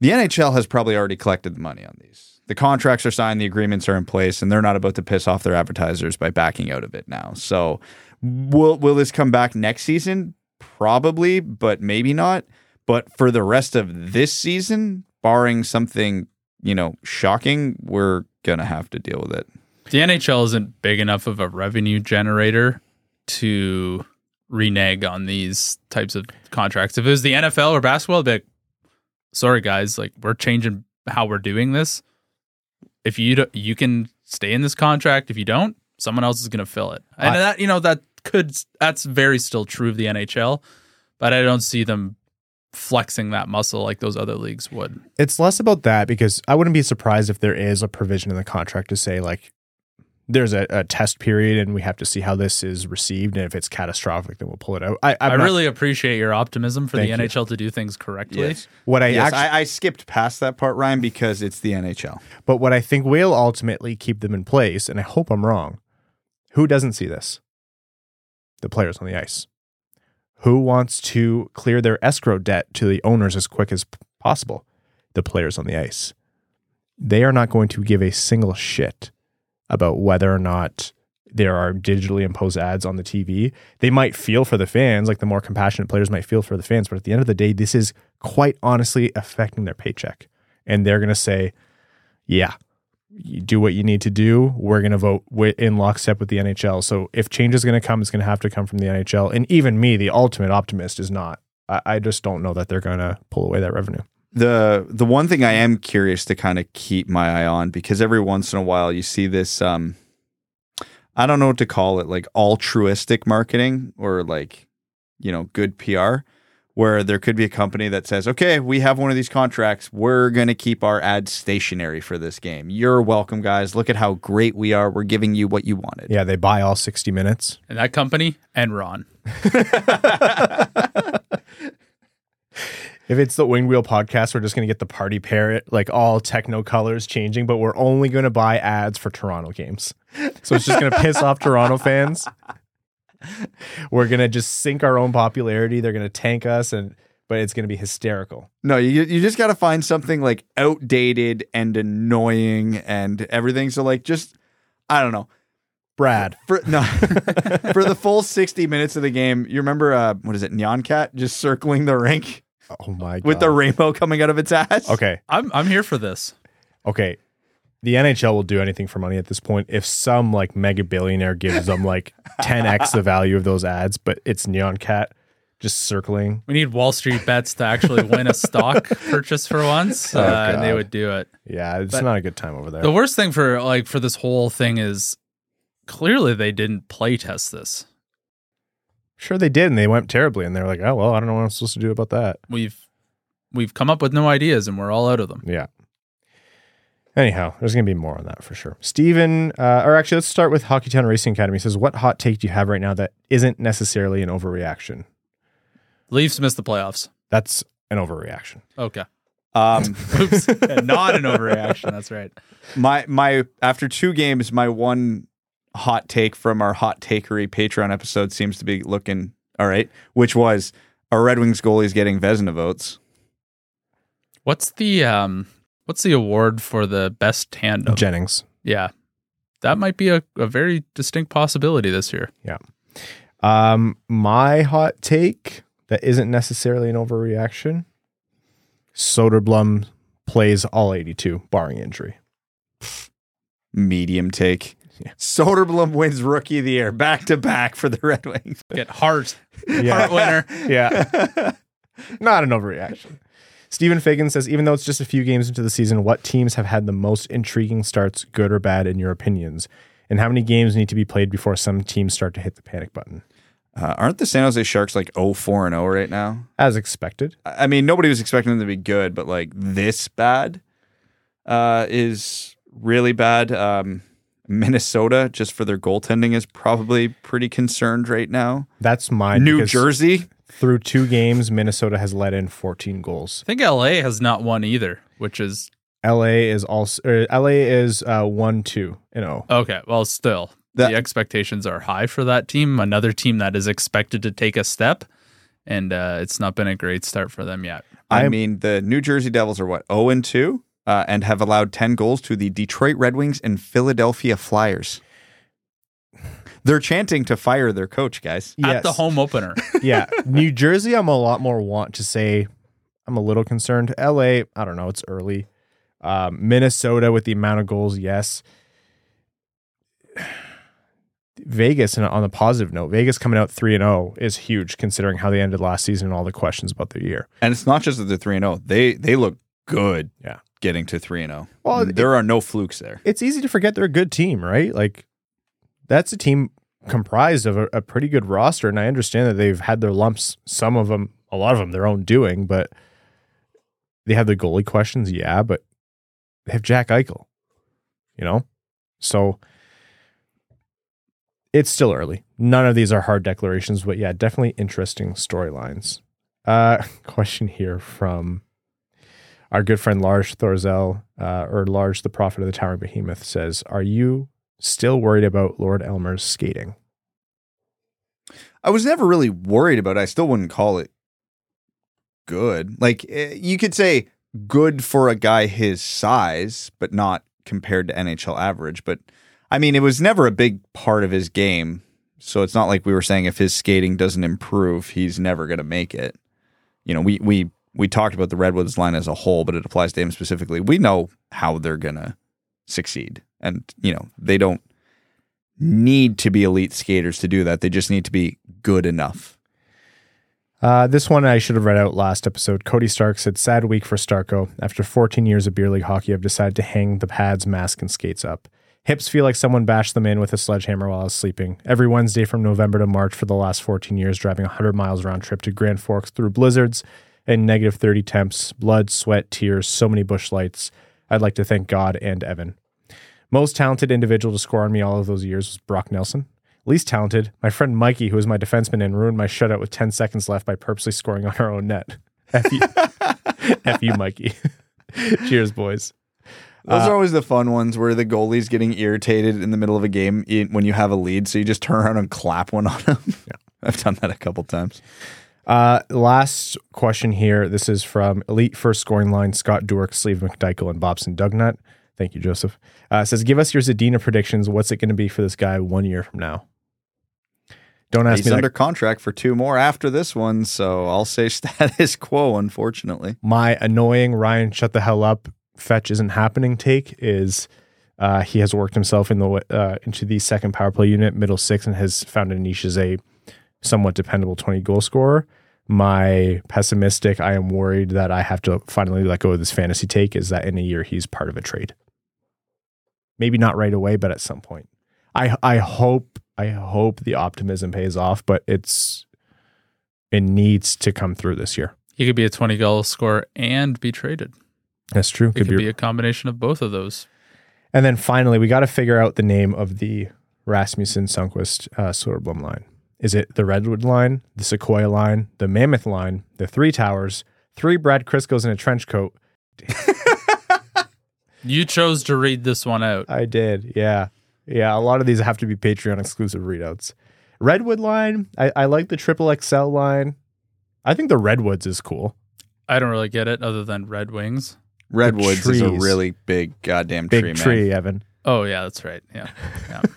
The NHL has probably already collected the money on these. The contracts are signed, the agreements are in place, and they're not about to piss off their advertisers by backing out of it now. So, will will this come back next season? Probably, but maybe not. But for the rest of this season, barring something you know shocking, we're gonna have to deal with it. The NHL isn't big enough of a revenue generator to renege on these types of contracts. If it was the NFL or basketball, like, sorry guys, like we're changing how we're doing this. If you do, you can stay in this contract. If you don't, someone else is going to fill it. And I- that you know that could that's very still true of the NHL, but I don't see them flexing that muscle like those other leagues would. It's less about that because I wouldn't be surprised if there is a provision in the contract to say like there's a, a test period and we have to see how this is received and if it's catastrophic then we'll pull it out. I, I'm i not- really appreciate your optimism for the you. NHL to do things correctly. what I Yes, actually I, I skipped past that part, Ryan, because it's the NHL. But what I think will ultimately keep them in place, and I hope I'm wrong, who doesn't see this? The players on the ice. Who wants to clear their escrow debt to the owners as quick as possible? The players on the ice. They are not going to give a single shit about whether or not there are digitally imposed ads on the TV. They might feel for the fans, like the more compassionate players might feel for the fans, but at the end of the day, this is quite honestly affecting their paycheck. And they're going to say, yeah, do what you need to do. We're going to vote in lockstep with the NHL. So if change is going to come, it's going to have to come from the NHL. And even me, the ultimate optimist, is not. I, I just don't know that they're going to pull away that revenue. the the one thing I am curious to kind of keep my eye on because every once in a while you see this um I don't know what to call it like altruistic marketing or like you know good PR where there could be a company that says okay we have one of these contracts we're going to keep our ads stationary for this game you're welcome guys look at how great we are we're giving you what you wanted Yeah, they buy all 60 minutes. And that company, Enron. If it's the Winged Wheel podcast, we're just going to get the party parrot, like all techno colors changing, but we're only going to buy ads for Toronto games. So it's just going to piss off Toronto fans. We're going to just sink our own popularity. They're going to tank us, and but it's going to be hysterical. No, you you just got to find something like outdated and annoying and everything. So like just I don't know. Brad, For no for the full 60 minutes of the game, you remember uh what is it, Neon Cat just circling the rink oh my god. with the rainbow coming out of its ass? Okay. I'm I'm here for this. Okay. The NHL will do anything for money at this point. If some like mega billionaire gives them like 10x the value of those ads, but it's Neon Cat just circling. We need Wall Street bets to actually win a stock purchase for once, Oh, uh, and they would do it. Yeah, it's But- not a good time over there. The worst thing for like for this whole thing is clearly they didn't play test this. Sure, they did, and they went terribly. And they're like, "Oh well, I don't know what I'm supposed to do about that." We've we've come up with no ideas and we're all out of them. Yeah. Anyhow, there's going to be more on that for sure. Steven, uh, or actually, let's start with Hockeytown Racing Academy. Says, "What hot take do you have right now that isn't necessarily an overreaction?" Leafs missed the playoffs. That's an overreaction. Okay. Um Oops. Not an overreaction. That's right. my my after two games, my one hot take from our hot takery Patreon episode seems to be looking all right, which was our Red Wings goalie's getting Vezina votes. What's the um what's the award for the best tandem? Jennings. yeah. That might be a, a very distinct possibility this year. Yeah. Um, my hot take that isn't necessarily an overreaction. Soderblom plays all 82, barring injury. Medium take. Yeah. Soderblom wins rookie of the year back to back for the Red Wings. Get Hart. Yeah. Hart winner. Yeah. Not an overreaction. Stephen Fagan says, even though it's just a few games into the season, what teams have had the most intriguing starts, good or bad, in your opinions? And how many games need to be played before some teams start to hit the panic button? Uh, aren't the San Jose Sharks like 0-4 and 0 right now? As expected. I mean, nobody was expecting them to be good, but like this bad uh, is really bad. Um, Minnesota, just for their goaltending, is probably pretty concerned right now. That's my New Jersey, Through two games, Minnesota has let in 14 goals. I think LA has not won either, which is LA is also er, LA is uh, one two and oh. okay. Well, still, That- the expectations are high for that team. Another team that is expected to take a step, and uh, it's not been a great start for them yet. I I'm- mean, the New Jersey Devils are what zero and two, uh, and have allowed ten goals to the Detroit Red Wings and Philadelphia Flyers. They're chanting to fire their coach, guys. At the home opener, yeah, New Jersey, I'm a lot more want to say I'm a little concerned. LA, I don't know, it's early. Um, Minnesota with the amount of goals, yes. Vegas, and on a positive note, Vegas coming out three and zero is huge considering how they ended last season and all the questions about their year. And it's not just that they're three and zero; they they look good. Yeah. getting to three and zero. Well, there are no flukes there. It's easy to forget they're a good team, right? Like that's a team comprised of a, a pretty good roster, and I understand that they've had their lumps. Some of them, a lot of them, their own doing, but they have the goalie questions, yeah, but they have Jack Eichel, you know, so it's still early. None of these are hard declarations, but yeah, definitely interesting storylines. Uh, question here from our good friend Lars Thorzel, uh, or Lars, the prophet of the towering behemoth, says, "Are you still worried about Lord Elmer's skating?" I was never really worried about it. I still wouldn't call it good. Like eh, you could say good for a guy his size, but not compared to NHL average. But I mean, it was never a big part of his game. So it's not like we were saying if his skating doesn't improve, he's never going to make it. You know, we we we talked about the Redwoods line as a whole, but it applies to him specifically. We know how they're going to succeed. And, you know, they don't need to be elite skaters to do that. They just need to be good enough. Uh, this one I should have read out last episode. Cody Stark said, "Sad week for Starko. After 14 years of beer league hockey, I've decided to hang the pads, mask, and skates up. Hips feel like someone bashed them in with a sledgehammer while I was sleeping. Every Wednesday from November to March for the last 14 years, driving 100 miles round trip to Grand Forks through blizzards and negative 30 temps, blood, sweat, tears, so many Busch Lights. I'd like to thank God and Evan. Most talented individual to score on me all of those years was Brock Nelson. Least talented, my friend Mikey, who was my defenseman and ruined my shutout with 10 seconds left by purposely scoring on our own net. F you, F you Mikey. Cheers, boys. Those are always the fun ones where the goalie's getting irritated in the middle of a game when you have a lead, so you just turn around and clap one on him. Yeah. I've done that a couple times. Uh, last question here. This is from Elite First Scoring Line, Scott Durk, Sleeve McDykel, and Bobson Dugnut. Thank you, Joseph. Uh, says, give us your Zadina predictions. What's it going to be for this guy one year from now? Don't ask He's me that under contract for two more after this one, so I'll say status quo, unfortunately. my annoying Ryan shut the hell up fetch isn't happening take is uh, he has worked himself in the uh, into the second power play unit middle six and has found a niche as a somewhat dependable 20 goal scorer my pessimistic i am worried that i have to finally let go of this fantasy take is that in a year he's part of a trade maybe not right away but at some point i i hope i hope the optimism pays off but it's it needs to come through this year he could be a 20 goal scorer and be traded. that's true It could, be, a combination of both of those. And then finally, we got to figure out the name of the Rasmussen Sundqvist uh, Soderblom line. Is it the Redwood line, the Sequoia line, the Mammoth line, the Three Towers, three Brad Crisco's in a trench coat? You chose to read this one out. I did, yeah, yeah. A lot of these have to be Patreon exclusive readouts. Redwood line, I, I like the Triple XL line. I think the Redwoods is cool. I don't really get it other than Red Wings. Redwoods is a trees. really big goddamn Big tree, tree, man. Evan. Oh, yeah, that's right. Yeah. Yeah.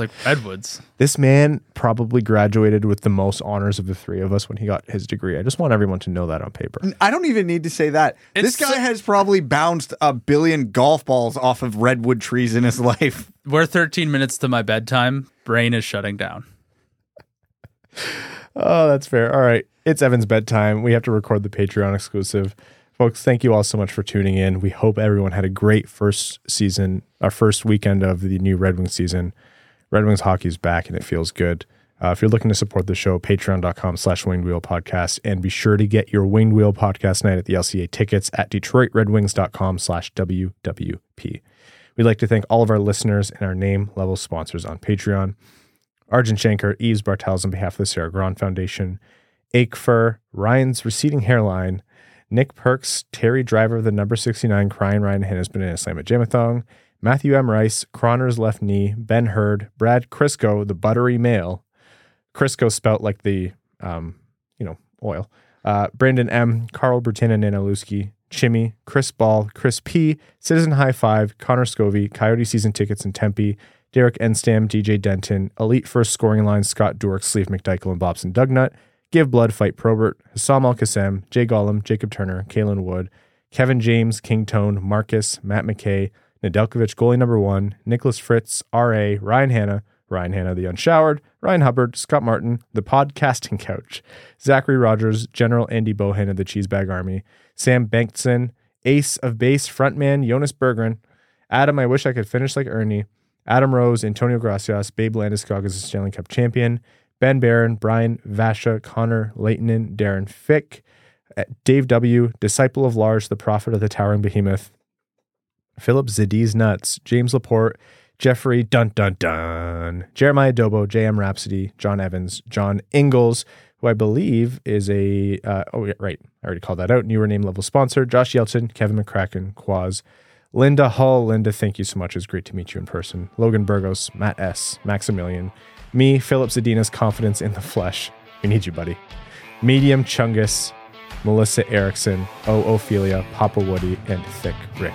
I was like, Redwoods. This man probably graduated with the most honors of the three of us when he got his degree. I just want everyone to know that on paper. I don't even need to say that. this guy so- has probably bounced a billion golf balls off of redwood trees in his life. We're 13 minutes to my bedtime. Brain is shutting down. Oh, that's fair. All right. It's Evan's bedtime. We have to record the Patreon exclusive. Folks, thank you all so much for tuning in. We hope everyone had a great first season, our first weekend of the new Red Wings season. Red Wings hockey is back and it feels good. Uh, if you're looking to support the show, patreon.com slash winged wheel podcast. And be sure to get your winged wheel podcast night at the LCA tickets at detroitredwings.com slash WWP. We'd like to thank all of our listeners and our name level sponsors on Patreon. Arjun Shankar, Eves Bartels on behalf of the Sarah Grand Foundation, Akefur, Ryan's receding hairline, Nick Perks, Terry Driver of the number 69, crying Ryan has been in a slam at Jamathong, Matthew M. Rice, Croner's left knee, Ben Hurd, Brad Crisco, the buttery male, Crisco spelt like the, um, you know, oil, uh, Brandon M., Carl Bertina Nanaluski, Chimmy, Chris Ball, Chris P., Citizen High Five, Connor Scovey, Coyote Season Tickets in Tempe, Derek Enstam, DJ Denton, Elite First Scoring Line, Scott Dork, Sleeve McDykel, and Bobson Dugnut, Give Blood, Fight Probert, Hassam Al Jay Gollum, Jacob Turner, Kalen Wood, Kevin James, King Tone, Marcus, Matt McKay, Nedeljkovic, goalie number one, Nicholas Fritz, R.A., Ryan Hanna, Ryan Hanna, the Unshowered, Ryan Hubbard, Scott Martin, the Podcasting Couch, Zachary Rogers, General Andy Bohan of the Cheesebag Army, Sam Bankson, Ace of Base frontman Jonas Berggren, Adam, I wish I could finish like Erne, Adam Rose, Antonio Gracias, Babe Landeskog is a Stanley Cup champion, Ben Barron, Brian Vasha, Connor Leightonen, Darren Fick, uh, Dave W., Disciple of Lars, the Prophet of the Towering Behemoth, Philip Zadiz Nuts, James Laporte, Jeffrey Dun Dun Dun, Jeremiah Dobo, JM Rhapsody, John Evans, John Ingalls, who I believe is a, uh, oh, yeah, right, I already called that out, newer name level sponsor, Josh Yelton, Kevin McCracken, Quaz, Linda Hull. Linda, thank you so much. It was great to meet you in person. Logan Burgos, Matt S., Maximilian, me, Filip Zadina's confidence in the flesh. We need you, buddy. Medium Chungus, Melissa Erickson, O. Ophelia, Papa Woody, and Thick Rick.